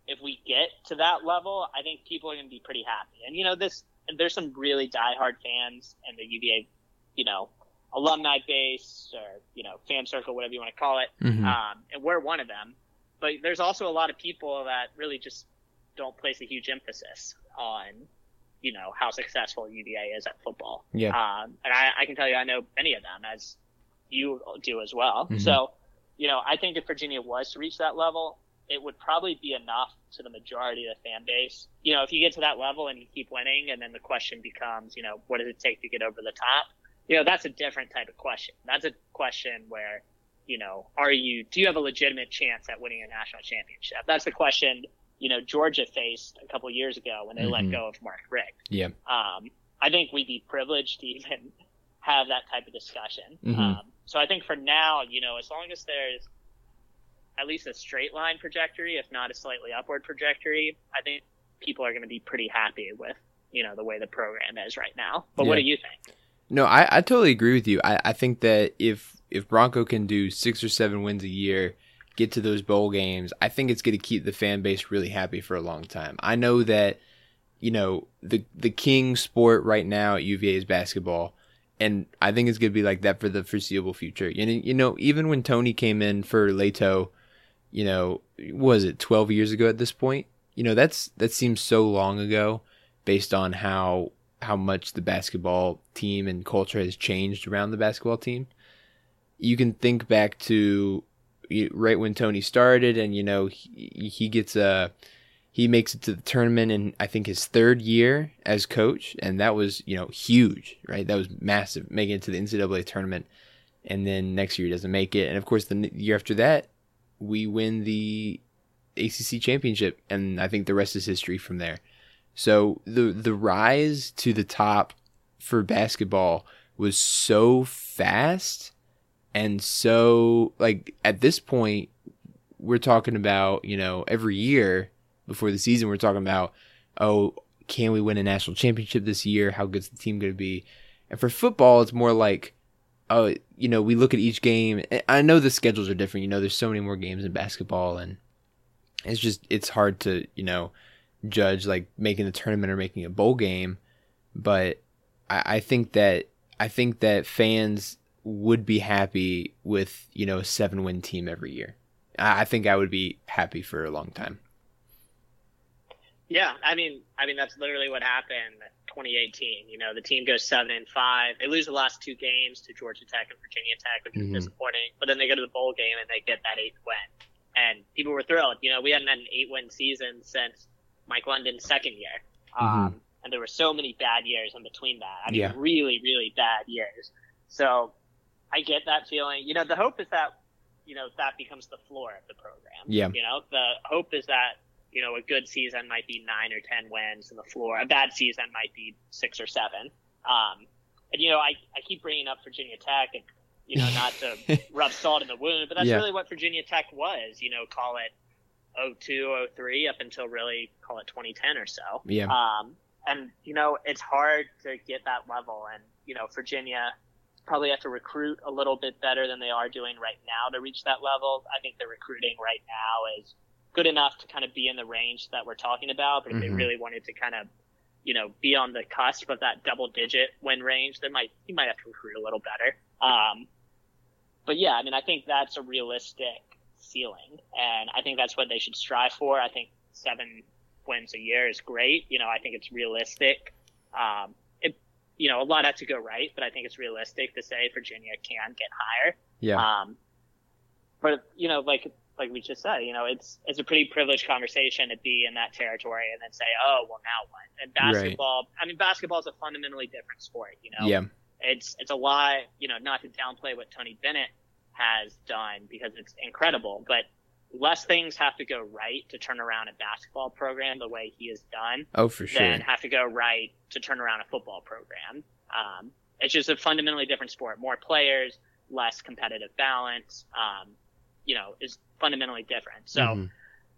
[SPEAKER 2] if we get to that level, I think people are going to be pretty happy. And you know, this there's some really diehard fans and the UVA, you know, alumni base or you know, fan circle, whatever you want to call it.
[SPEAKER 1] Mhm.
[SPEAKER 2] Um, and we're one of them. But there's also a lot of people that really just don't place a huge emphasis on, you know, how successful UVA is at football.
[SPEAKER 1] Yeah.
[SPEAKER 2] Um, and I, I can tell you, I know many of them, as you do as well.
[SPEAKER 1] Mhm.
[SPEAKER 2] So, you know, I think if Virginia was to reach that level, it would probably be enough to the majority of the fan base. You know, if you get to that level and you keep winning, and then the question becomes, you know, what does it take to get over the top? You know, that's a different type of question. That's a question where, you know, are you, do you have a legitimate chance at winning a national championship? That's the question, you know, Georgia faced a couple years ago when they let
[SPEAKER 1] Mhm.
[SPEAKER 2] go of Mark Richt.
[SPEAKER 1] Yeah.
[SPEAKER 2] Um, I think we'd be privileged to even *laughs* have that type of discussion.
[SPEAKER 1] Mhm.
[SPEAKER 2] Um, so I think for now, you know, as long as there's at least a straight line trajectory, if not a slightly upward trajectory, I think people are going to be pretty happy with, you know, the way the program is right now. But what do you think?
[SPEAKER 1] No, I, I totally agree with you. I, I think that if if Bronco can do six or seven wins a year, get to those bowl games, I think it's going to keep the fan base really happy for a long time. I know that, you know, the the king sport right now at UVA is basketball, and I think it's going to be like that for the foreseeable future. You know, you know, even when Tony came in for Leitao, you know, was it twelve years ago at this point? You know, that's that seems so long ago, based on how how much the basketball team and culture has changed around the basketball team. You can think back to right when Tony started, and you know he, he gets a he makes it to the tournament in I think his third year as coach, and that was you know huge, right? That was massive, making it to the NCAA tournament, and then next year he doesn't make it, and of course the year after that we win the ACC championship, and I think the rest is history from there. So the the rise to the top for basketball was so fast and so like at this point we're talking about, you know, every year before the season we're talking about oh, can we win a national championship this year? How good's the team going to be? And for football it's more like oh, you know, we look at each game. I know the schedules are different. You know, there's so many more games in basketball and it's just it's hard to, you know, judge like making the tournament or making a bowl game, but I, I think that I think that fans would be happy with you know a seven win team every year. I, think I would be happy for a long time.
[SPEAKER 2] Yeah, I mean, I mean that's literally what happened. in 2018. You know, the team goes seven and five. They lose the last two games to Georgia Tech and Virginia Tech, which is disappointing. But then they go to the bowl game and they get that eighth win, and people were thrilled. You know, we hadn't had an eight win season since Mike London's second year, um, and there were so many bad years in between that. I mean,
[SPEAKER 1] Yeah.
[SPEAKER 2] really, really bad years. So I get that feeling. You know, the hope is that you know that becomes the floor of the program.
[SPEAKER 1] Yeah.
[SPEAKER 2] You know, the hope is that you know a good season might be nine or ten wins in the floor. A bad season might be six or seven. Um, and you know, I I keep bringing up Virginia Tech and you know not to *laughs* rub salt in the wound, but that's
[SPEAKER 1] Yeah.
[SPEAKER 2] really what Virginia Tech was. You know, call it 02, 03 up until really call it 2010 or so.
[SPEAKER 1] Yeah.
[SPEAKER 2] Um, and you know, it's hard to get that level, and you know, Virginia probably have to recruit a little bit better than they are doing right now to reach that level. I think the recruiting right now is good enough to kind of be in the range that we're talking about, but if they
[SPEAKER 1] Mhm.
[SPEAKER 2] really wanted to kind of you know, be on the cusp of that double digit win range, they might you might have to recruit a little better. Um, but yeah, I mean, I think that's a realistic ceiling, and I think that's what they should strive for. I think seven wins a year is great. You know, I think it's realistic. Um, you know, a lot has to go right, but I think it's realistic to say Virginia can get higher.
[SPEAKER 1] Yeah.
[SPEAKER 2] Um, but you know, like like we just said, you know, it's it's a pretty privileged conversation to be in that territory and then say, oh, well, now what? And
[SPEAKER 1] Right.
[SPEAKER 2] basketball, I mean, basketball is a fundamentally different sport. You know,
[SPEAKER 1] Yeah.
[SPEAKER 2] it's it's a lot. You know, not to downplay what Tony Bennett has done because it's incredible, but less things have to go right to turn around a basketball program the way he has done
[SPEAKER 1] Oh, for sure.
[SPEAKER 2] than have to go right to turn around a football program. Um, it's just a fundamentally different sport. More players, less competitive balance. Um, you know, is fundamentally different. So
[SPEAKER 1] Mhm.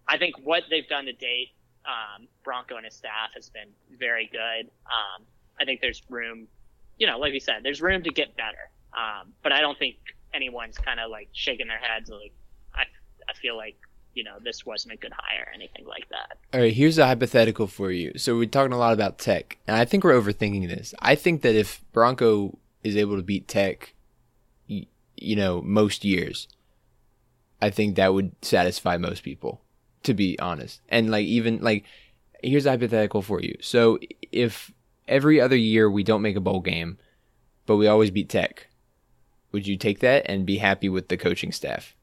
[SPEAKER 2] I think what they've done to date, um, Bronco and his staff has been very good. Um, I think there's room, you you know, like you said, there's room to get better. Um, but I don't think anyone's kind of like shaking their heads like I feel like you know this wasn't a good hire or anything like that.
[SPEAKER 1] All right, here's a hypothetical for you. So we're talking a lot about Tech, and I think we're overthinking this. I think that if Bronco is able to beat Tech, you, you know, most years, I think that would satisfy most people, to be honest. And like even like, here's a hypothetical for you. So if every other year we don't make a bowl game, but we always beat Tech, would you take that and be happy with the coaching staff?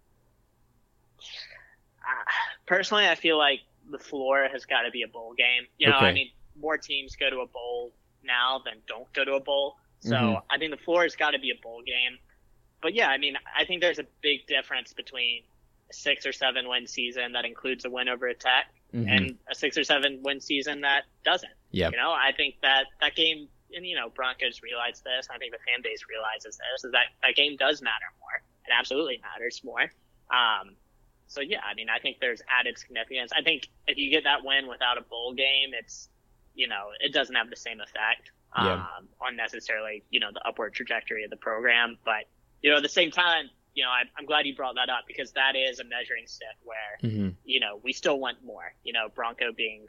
[SPEAKER 2] Personally, I feel like the floor has got to be a bowl game. You know,
[SPEAKER 1] Okay.
[SPEAKER 2] I mean, more teams go to a bowl now than don't go to a bowl. So
[SPEAKER 1] Mhm.
[SPEAKER 2] I think the floor has got to be a bowl game. But yeah, I mean, I think there's a big difference between a six or seven win season that includes a win over a Tech
[SPEAKER 1] Mhm.
[SPEAKER 2] and a six or seven win season that doesn't.
[SPEAKER 1] Yeah.
[SPEAKER 2] You know, I think that that game, and you know, Broncos realize this. I think the fan base realizes this. Is that that game does matter more. It absolutely matters more. Um, so yeah, I mean, I think there's added significance. I think if you get that win without a bowl game, it's you know, it doesn't have the same effect
[SPEAKER 1] Yeah.
[SPEAKER 2] um, on necessarily you know the upward trajectory of the program. But you know, at the same time, you know, I, I'm glad you brought that up because that is a measuring stick where
[SPEAKER 1] Mm-hmm.
[SPEAKER 2] you know, we still want more. You know, Bronco being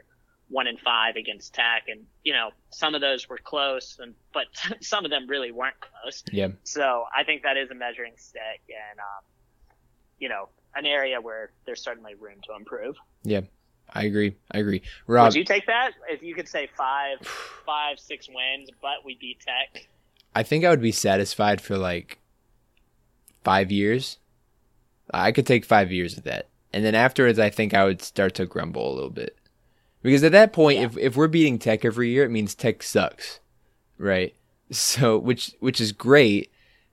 [SPEAKER 2] one in five against Tech, and you know, some of those were close, and but *laughs* some of them really weren't close.
[SPEAKER 1] Yeah.
[SPEAKER 2] So I think that is a measuring stick, and um, you know, an area where there's certainly room to improve.
[SPEAKER 1] Yeah. I agree. I agree. Rob,
[SPEAKER 2] Would you take that if you could say five, *sighs* five, six wins, but we beat Tech?
[SPEAKER 1] I think I would be satisfied for like five years. I could take five years of that. And then afterwards, I think I would start to grumble a little bit. Because at that point, if, if we're beating Tech every year, it means Tech sucks. Right? *laughs* So, which, which is great,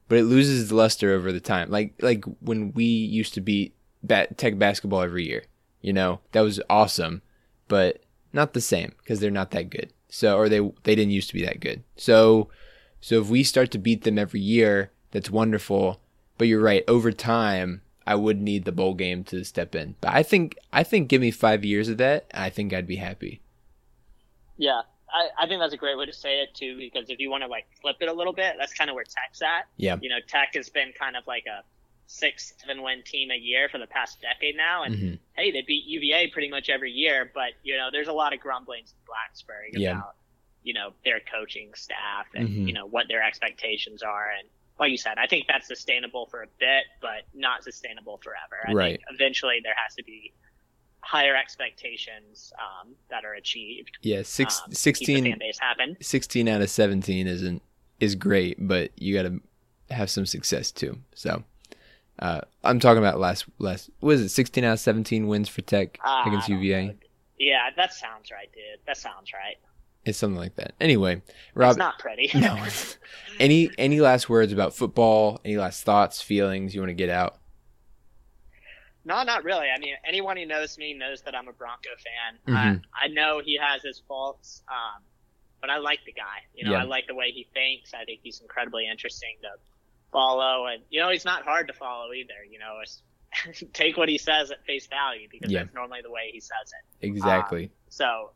[SPEAKER 1] but it loses luster over the time. Like, like when we used to beat bat, Tech basketball every year, you know, that was awesome, but not the same because they're not that good. So, or they, they didn't used to be that good. So, so if we start to beat them every year, that's wonderful. But you're right. Over time, I would need the bowl game to step in. But I think I think give me five years of that, I think I'd be happy.
[SPEAKER 2] Yeah, I, I think that's a great way to say it too, because if you want to like flip it a little bit, that's kind of where Tech's at.
[SPEAKER 1] Yeah.
[SPEAKER 2] You know, Tech has been kind of like a six, seven win team a year for the past decade now, and
[SPEAKER 1] Mhm.
[SPEAKER 2] hey, they beat UVA pretty much every year, but you know, there's a lot of grumblings in Blacksburg
[SPEAKER 1] Yeah.
[SPEAKER 2] about you know their coaching staff and
[SPEAKER 1] Mhm.
[SPEAKER 2] you know what their expectations are, and like you said, I think that's sustainable for a bit, but not sustainable forever. I
[SPEAKER 1] Right.
[SPEAKER 2] think eventually there has to be higher expectations um, that are achieved.
[SPEAKER 1] Yeah, six,
[SPEAKER 2] um, to keep
[SPEAKER 1] 16,
[SPEAKER 2] the fan base happen.
[SPEAKER 1] 16 out of 17 isn't is great, but you got to have some success too. So, uh, I'm talking about last last what is it? 16 out of 17 wins for Tech
[SPEAKER 2] Ah,
[SPEAKER 1] against UVA.
[SPEAKER 2] know. Yeah, that sounds right, dude. That sounds right.
[SPEAKER 1] It's something like that. Anyway, Rob,
[SPEAKER 2] it's not pretty.
[SPEAKER 1] no. *laughs* any any last words about football? Any last thoughts, feelings you want to get out?
[SPEAKER 2] No, not really. I mean, anyone who knows me knows that I'm a Bronco fan.
[SPEAKER 1] Mhm.
[SPEAKER 2] I, I know he has his faults, um, but I like the guy. You know,
[SPEAKER 1] Yeah.
[SPEAKER 2] I like the way he thinks. I think he's incredibly interesting to follow, and you know, he's not hard to follow either. You know, it's, *laughs* take what he says at face value because
[SPEAKER 1] Yeah.
[SPEAKER 2] that's normally the way he says it.
[SPEAKER 1] Exactly.
[SPEAKER 2] So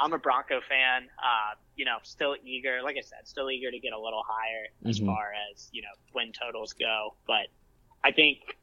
[SPEAKER 2] I'm a Bronco fan. Uh, you know, still eager. Like I said, still eager to get a little higher as
[SPEAKER 1] Mhm.
[SPEAKER 2] far as you know win totals go. But I think,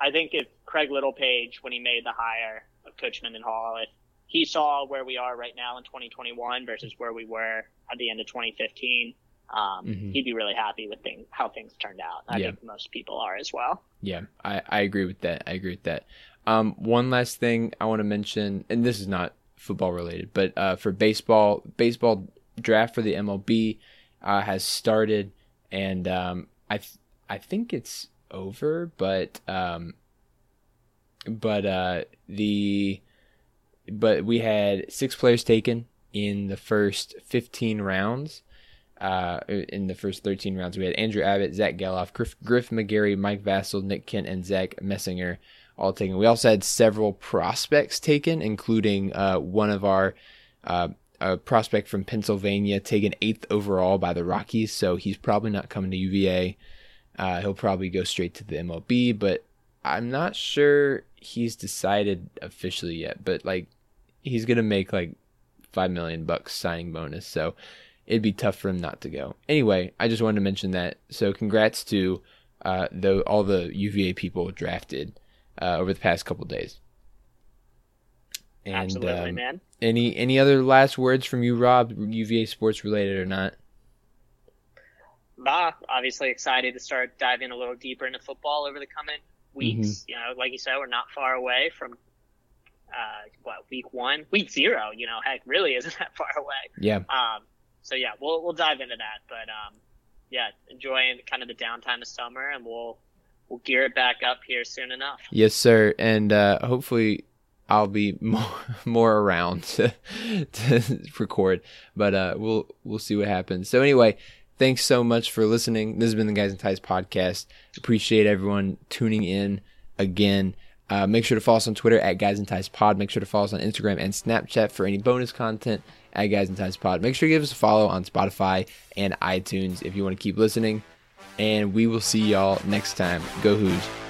[SPEAKER 2] I think if Craig Littlepage, when he made the hire of Coach Mendenhall, if he saw where we are right now in 2021 versus where we were at the end of 2015, um,
[SPEAKER 1] Mhm.
[SPEAKER 2] he'd be really happy with things, how things turned out. I
[SPEAKER 1] Yeah.
[SPEAKER 2] think most people are as well.
[SPEAKER 1] Yeah, I, I agree with that. I agree with that. Um, one last thing I want to mention, and this is not football related, but uh, for baseball, baseball draft for the MLB uh, has started, and um, I th- I think it's over, but um, but uh, the but we had six players taken in the first 15 rounds. Uh, in the first 13 rounds, we had Andrew Abbott, Zach Gelof, Griff, Griff McGarry, Mike Vasil, Nick Kent, and Zach Messinger all taken. We also had several prospects taken, including uh, one of our uh, a prospect from Pennsylvania taken eighth overall by the Rockies. So he's probably not coming to UVA. Uh, he'll probably go straight to the MLB, but I'm not sure he's decided officially yet. But like, he's gonna make like five million bucks signing bonus. So it'd be tough for him not to go. Anyway, I just wanted to mention that. So congrats to uh, the all the UVA people drafted uh, over the past couple days.
[SPEAKER 2] And, Absolutely, um, man.
[SPEAKER 1] Any any other last words from you, Rob? UVA sports related or not?
[SPEAKER 2] Bah, obviously excited to start diving a little deeper into football over the coming weeks. Mm-hmm. You know, like you said, we're not far away from uh, what week one, week zero. You know, heck, really isn't *laughs* that far away.
[SPEAKER 1] Yeah.
[SPEAKER 2] Um. So yeah, we'll we'll dive into that, but um, yeah, enjoying kind of the downtime of summer, and we'll we'll gear it back up here soon enough.
[SPEAKER 1] Yes, sir, and uh, hopefully I'll be *laughs* more more around *laughs* to, to record, but uh, we'll we'll see what happens. So anyway, thanks so much for listening. This has been the Guys In Ties podcast. Appreciate everyone tuning in again. Uh, make sure to follow us on Twitter at Guys In Ties Pod. Make sure to follow us on Instagram and Snapchat for any bonus content at Guys In Ties Pod. Make sure you give us a follow on Spotify and iTunes if you want to keep listening. And we will see y'all next time. Go Hoos.